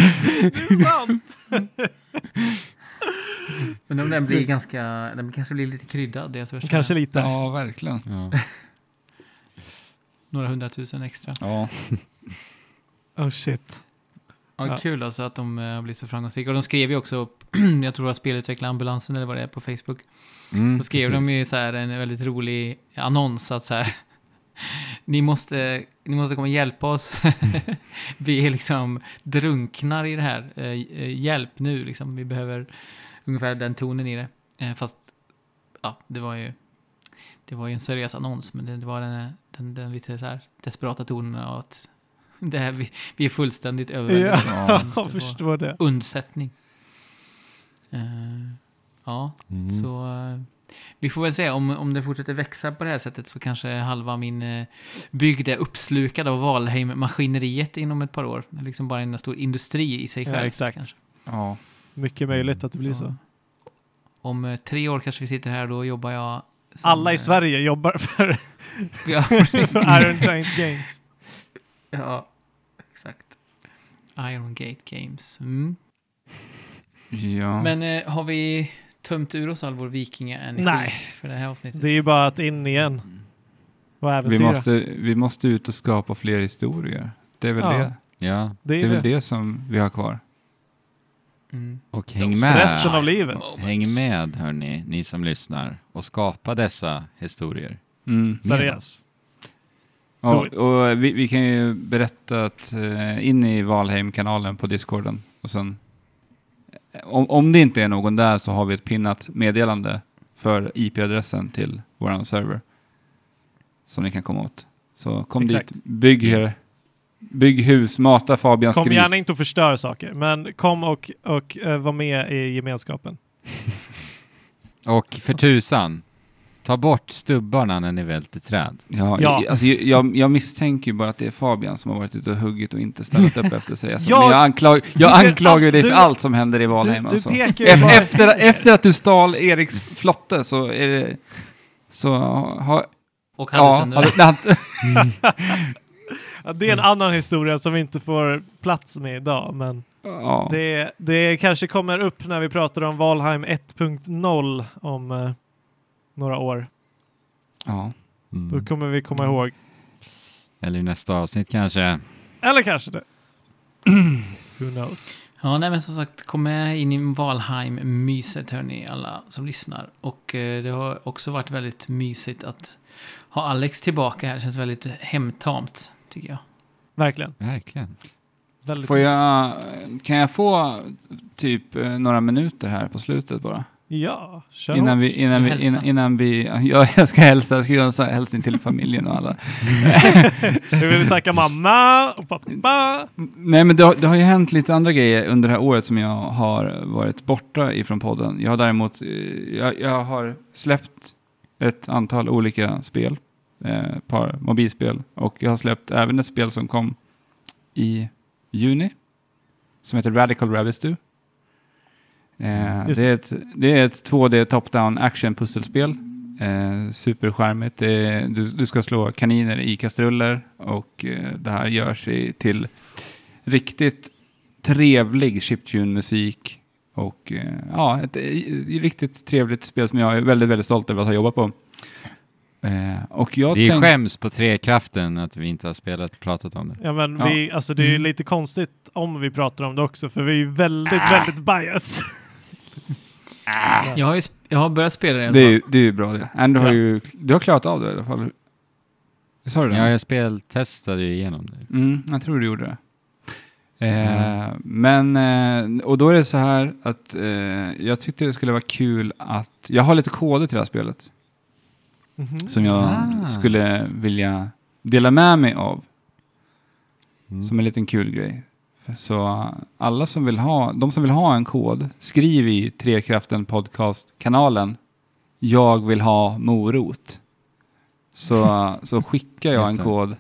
Men om den blir ganska, den kanske blir lite kryddad. deras första- Kanske lite. Ja, verkligen. Ja. Några hundratusen extra. Ja. Oh shit. Ja, Ja. Kul alltså att de eh, har blivit så framgångsrika. Och de skrev ju också, jag tror det var spelutvecklare ambulansen eller vad det är på Facebook. Mm, Så skrev precis. de ju så här en väldigt rolig annons att så här. Ni måste, ni måste komma och hjälpa oss. vi är liksom drunknar i det här. Eh, eh, hjälp nu liksom. Vi behöver ungefär den tonen i det. Eh, fast, ja, det var ju det var ju en seriös annons, men det, det var den, den, den lite så här desperata tonen av att det här, vi, vi är fullständigt överväldigade. Ja, jag förstår det. Undsättning. Eh, ja, Mm. så eh, vi får väl se om, om det fortsätter växa på det här sättet så kanske halva min uh, bygd är uppslukad av Valheim-maskineriet inom ett par år. Liksom bara en stor industri i sig Ja, själv. exakt. kanske. ja. Mycket möjligt att det blir så. Om eh, tre år kanske vi sitter här, då jobbar jag... som, Alla i eh, Sverige jobbar för, för Iron Giant Games. ja, exakt. Iron Gate Games. Mm. ja. Men eh, har vi tömt ur oss all vår vikingaenergi Nej. för det här avsnittet? Det är ju bara att in igen och vi, måste, vi måste ut och skapa fler historier. Det är väl Ja. det. Ja, det Det är är det. väl det som vi har kvar. Mm. och häng För med. resten av livet. Häng med hörni, ni som lyssnar och skapa dessa historier. Mm. Seriöst. it. och vi, vi kan ju berätta att eh, in i Valheim-kanalen på Discorden och sen eh, om, om det inte är någon där så har vi ett pinnat meddelande för IP-adressen till våran server som ni kan komma åt. Så kom Exakt. dit, bygg, er, bygg hus, mata Fabians Kom gris. gärna inte och förstör saker, men kom och, och eh, var med i gemenskapen. Och för tusan, ta bort stubbarna när ni välter träd. Ja, Ja. Jag, alltså, jag, jag misstänker ju bara att det är Fabian som har varit ute och huggit och inte ställt upp efter sig. Alltså, Jag- men jag, anklag, jag anklagar dig för Du- allt som händer i Valheim. du alltså. Efter, efter att du stal Eriks flotte så är det... Så har... Och hade Ja, hade, Ja, det är en annan historia som vi inte får plats med idag, men ja. det, det kanske kommer upp när vi pratar om Valheim 1.0 om eh, några år. ja. Mm. Då kommer vi komma ihåg. Eller i nästa avsnitt kanske. Eller kanske det. Who knows? Ja, nej men som sagt, kom med in i Valheim-myset hörni, alla som lyssnar. Och eh, det har också varit väldigt mysigt att ha Alex tillbaka här. Det känns väldigt hemtamt, tycker jag. Verkligen. Verkligen. Väldigt Får jag, kan jag få typ eh, några minuter här på slutet bara? Ja, kör Innan hårt. vi, innan vi, innan, innan vi, ja, jag ska hälsa, jag ska göra en sån här hälsning till familjen och alla. Vi vill tacka mamma och pappa. Nej men det har, det har ju hänt lite andra grejer under det här året som jag har varit borta ifrån podden. Jag har däremot, eh, jag, jag har släppt ett antal olika spel, eh, ett par mobilspel och jag har släppt även ett spel som kom i juni som heter Radical Ravistu. Eh, Just det, är ett, det är ett 2D top-down action pusselspel. Eh, superskärmigt. Det du, du ska slå kaniner i kastruller och eh, det här gör sig till riktigt trevlig chiptune-musik. Och eh, ja, ett, eh, riktigt trevligt spel som jag är väldigt, väldigt stolt över att ha jobbat på. Eh, och jag Vi tänk- skäms på trekraften att vi inte har spelat pratat om det. Ja, men Ja. Vi, alltså, det är ju Mm. lite konstigt om vi pratar om det också, för vi är ju väldigt, väldigt biased. Jag har, ju, jag har börjat spela det i alla Det är, fall. ju- det är ju bra det. Andrew har Ja. ju, du har klarat av det i alla fall. Sa du det? Ja, jag speltestade ju igenom det. Mm, jag tror du gjorde det. Eh, Men, eh, och då är det så här att eh, jag tyckte det skulle vara kul att, jag har lite koder till det här spelet Mhm. som jag Ah. skulle vilja dela med mig av Mm. som en liten kul grej. Så alla som vill ha, de som vill ha en kod, skriv i Trekraften podcast-kanalen jag vill ha morot. Så, så skickar jag en kod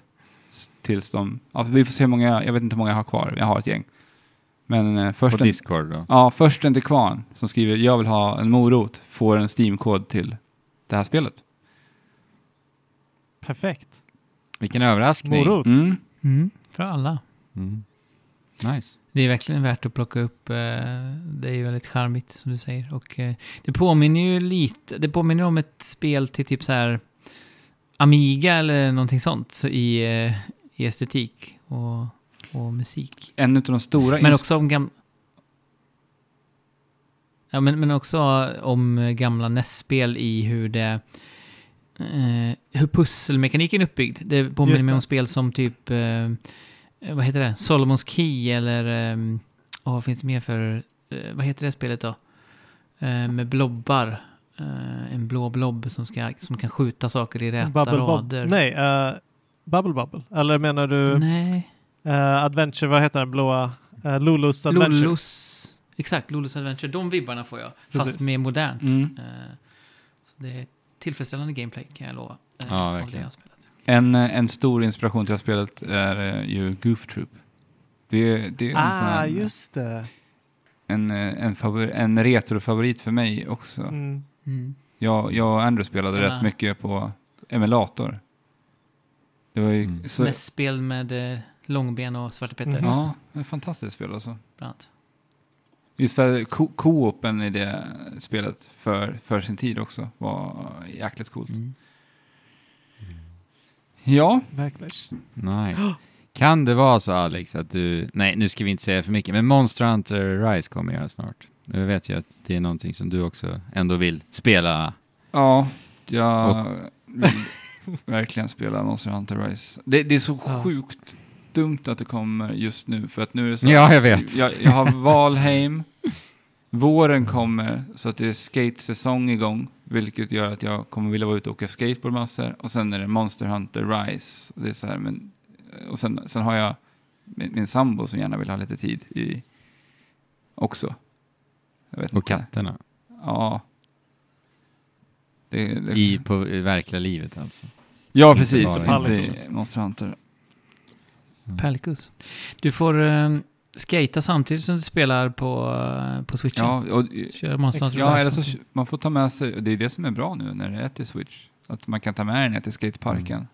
tills de, ja, vi får se hur många, jag vet inte hur många jag har kvar, jag har ett gäng. Men eh, På först, en, Discord då. ja, först en till kvarn som skriver jag vill ha en morot får en Steam-kod till det här spelet. Perfekt. Vilken överraskning. Morot. Mm. Mm, för alla. Mm. Nice. Det är verkligen värt att plocka upp. eh, Det är ju väldigt charmigt som du säger. Och eh, det påminner ju lite, det påminner om ett spel till typ så här Amiga eller någonting sånt i, eh, i estetik och, och musik. En av de stora Men också om gamla... Ja, men, men också om gamla NES-spel i hur det... Eh, hur pusselmekaniken är uppbyggd. Det påminner mig om spel som typ... Eh, vad heter det? Solomons Key eller... Eh, åh, vad finns det mer för... Eh, vad heter det spelet då? Eh, med blobbar. Eh, en blå blob som, ska, som kan skjuta saker i räta Bubble rader. Nej, uh, Bubble Bubble. Eller menar du Nej. eh, Adventure, vad heter den blåa? Uh, Lulus Adventure. Lollos... Exakt, Lollos Adventure. De vibbarna får jag. Fast Precis. mer modernt. Mm. Eh, Så det är tillfredsställande gameplay kan jag lova. eh, Ja, verkligen. jag spelat. En, eh, en stor inspiration till det här spelet är eh, ju Goof Troop. Det, är- det är en, sån Ah, här, just det. en, en, favor, en retrofavorit för mig också. Mm. Mm. Jag, jag och Andrew spelade Ja. rätt mycket på emulator. Det var ju Mm. så, NES-spel med eh, Långben och Svarte Petter, Mhm. Ja, ett fantastiskt spel alltså. bland annat. Just för co-open i det spelet för, för sin tid också var jäkligt coolt. Mm. Ja, Verkligen. Nice. Kan det vara så Alex att du, nej nu ska vi inte säga för mycket, men Monster Hunter Rise kommer göra snart. Nu vet jag att det är någonting som du också ändå vill spela. ja jag Och- vill verkligen spela Monster Hunter Rise. Det, det är så Ja. sjukt dumt att det kommer just nu för att nu är det så Ja, jag vet. Jag, jag har Valheim, våren kommer så att det är skatesäsong igång, vilket gör att jag kommer vilja vara ute och åka skateboard massor och sen är det Monster Hunter Rise. Och, det är så här, men, och sen, sen har jag min, min sambo som gärna vill ha lite tid i också. Jag vet Och inte. katterna. Ja. Det, det, I, på i verkliga livet alltså. ja, precis. Inte Monster Hunter. Pelkus. Du får eh, skata samtidigt som du spelar på, eh, på switchen. Ja, och, Kör Monster Hunter ja eller så, man får ta med sig, och det är det som är bra nu när det är till Switch. Att man kan ta med den ner till skateparken.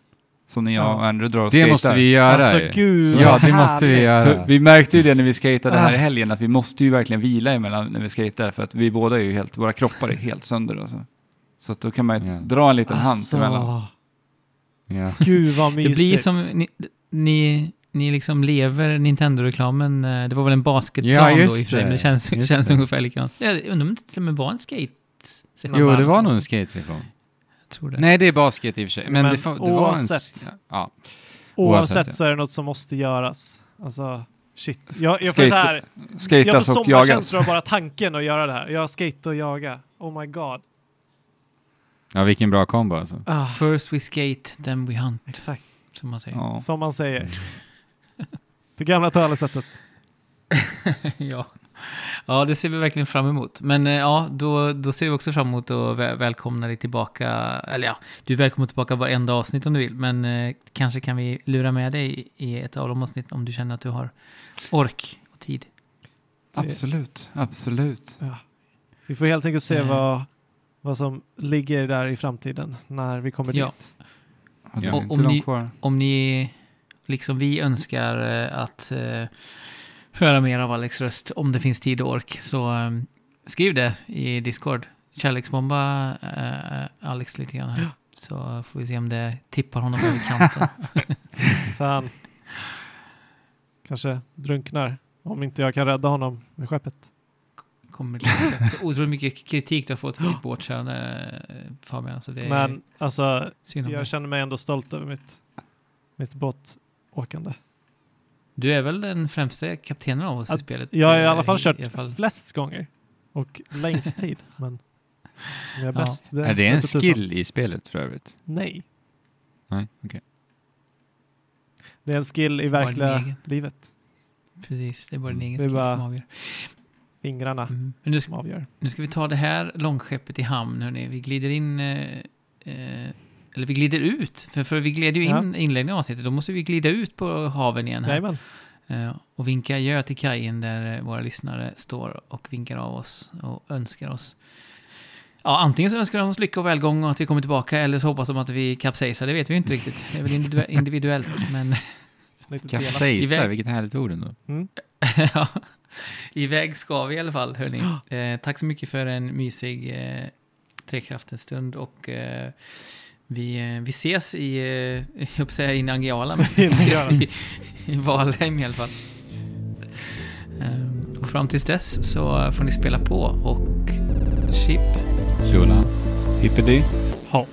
Som när jag Ja. och Andrew drar och Det skater. måste vi göra Alltså ju. gud, Ja, det måste vi göra. Vi märkte ju det när vi skatade här i Ah. helgen, att vi måste ju verkligen vila emellan när vi skater, för att vi båda är ju helt, våra kroppar är helt sönder alltså. Så att då kan man ju Ja. dra en liten hand emellan. Alltså, Ja. gud vad Det mysigt. blir som, ni, ni, ni liksom lever Nintendo-reklamen. eh, Det var väl en basketplan Ja, då i och just för sig, men det. det känns, Just känns det. ungefär likadant. Jag undrar om det till och med var en skate-sektion. Jo, det var nog en skatesession. Jag tror det. Nej, det är basket i och för sig. Men, Men det, får- en... oavsett. s- Ja. Oavsett Oavsett, så är det något som måste göras. Alltså, Shit. Jag, jag får Skate- så här, jag får och jagas. sommarkänslor av bara tanken att göra det här. Jag skate och jaga. Oh my god. Ja, vilken bra kombo alltså. Ah, First we skate, then we hunt, exakt, som man säger. Ja. som man säger. Det gamla talesättet. ja. ja, det ser vi verkligen fram emot. Men eh, ja, då, då ser vi också fram emot att vä- välkomna dig tillbaka. Eller ja, du är välkommen tillbaka varenda avsnitt om du vill. Men eh, kanske kan vi lura med dig i ett av de avsnitten om du känner att du har ork och tid. Absolut, absolut. Ja. Vi får helt enkelt se Eh. vad, vad som ligger där i framtiden när vi kommer Ja. dit. Ja, det är Och inte om långt ni- kvar. Om ni, liksom vi önskar eh, att eh, höra mer av Alex röst, om det finns tid och ork, så eh, skriv det i Discord. Kärleksbomba Alex lite grann här. Så får vi se om det tippar honom över kanten. Så han kanske drunknar om inte jag kan rädda honom med skeppet. Kommer så otroligt mycket kritik du har fått för ditt båtkörande Fabian. Så det är Men alltså, jag känner mig ändå stolt över mitt, mitt båtåkande. Du är väl den främsta kaptenen av oss i Att spelet? Jag har i alla fall kört i alla fall. flest gånger och längst tid. Men jag är Ja. bäst, det är det en skill i spelet för övrigt? Nej, Nej, okej. det är en skill i verkliga egen. livet. Precis, det är bara din egen Det är skill bara- som avgör. Fingrarna Mm. Nu ska, som avgör. nu ska vi ta det här långskeppet i hamn, hörni. Vi glider in... Eh, eh, eller vi glider ut. För, för vi gled ju in inledningen av avsnittet. Då måste vi glida ut på haven igen här. Eh, och vinka adjö till kajen där eh, våra lyssnare står och vinkar av oss och önskar oss. Ja, antingen så önskar de oss lycka och välgång och att vi kommer tillbaka eller så hoppas de att vi kapsejsar. Det vet vi inte riktigt. Det är väl individu- individuellt, men. Kapsejsar, vilket härligt ord ändå. Mm. ja, iväg ska vi i alla fall, hörni. Eh, tack så mycket för en mysig eh, trekraftens stund och eh, vi, eh, vi ses i, eh, jag höll säga i Nangijala, men vi ses i, i Valheim i alla fall. Eh, och fram tills dess så får ni spela på och chip Tjola. Hippity. Ha.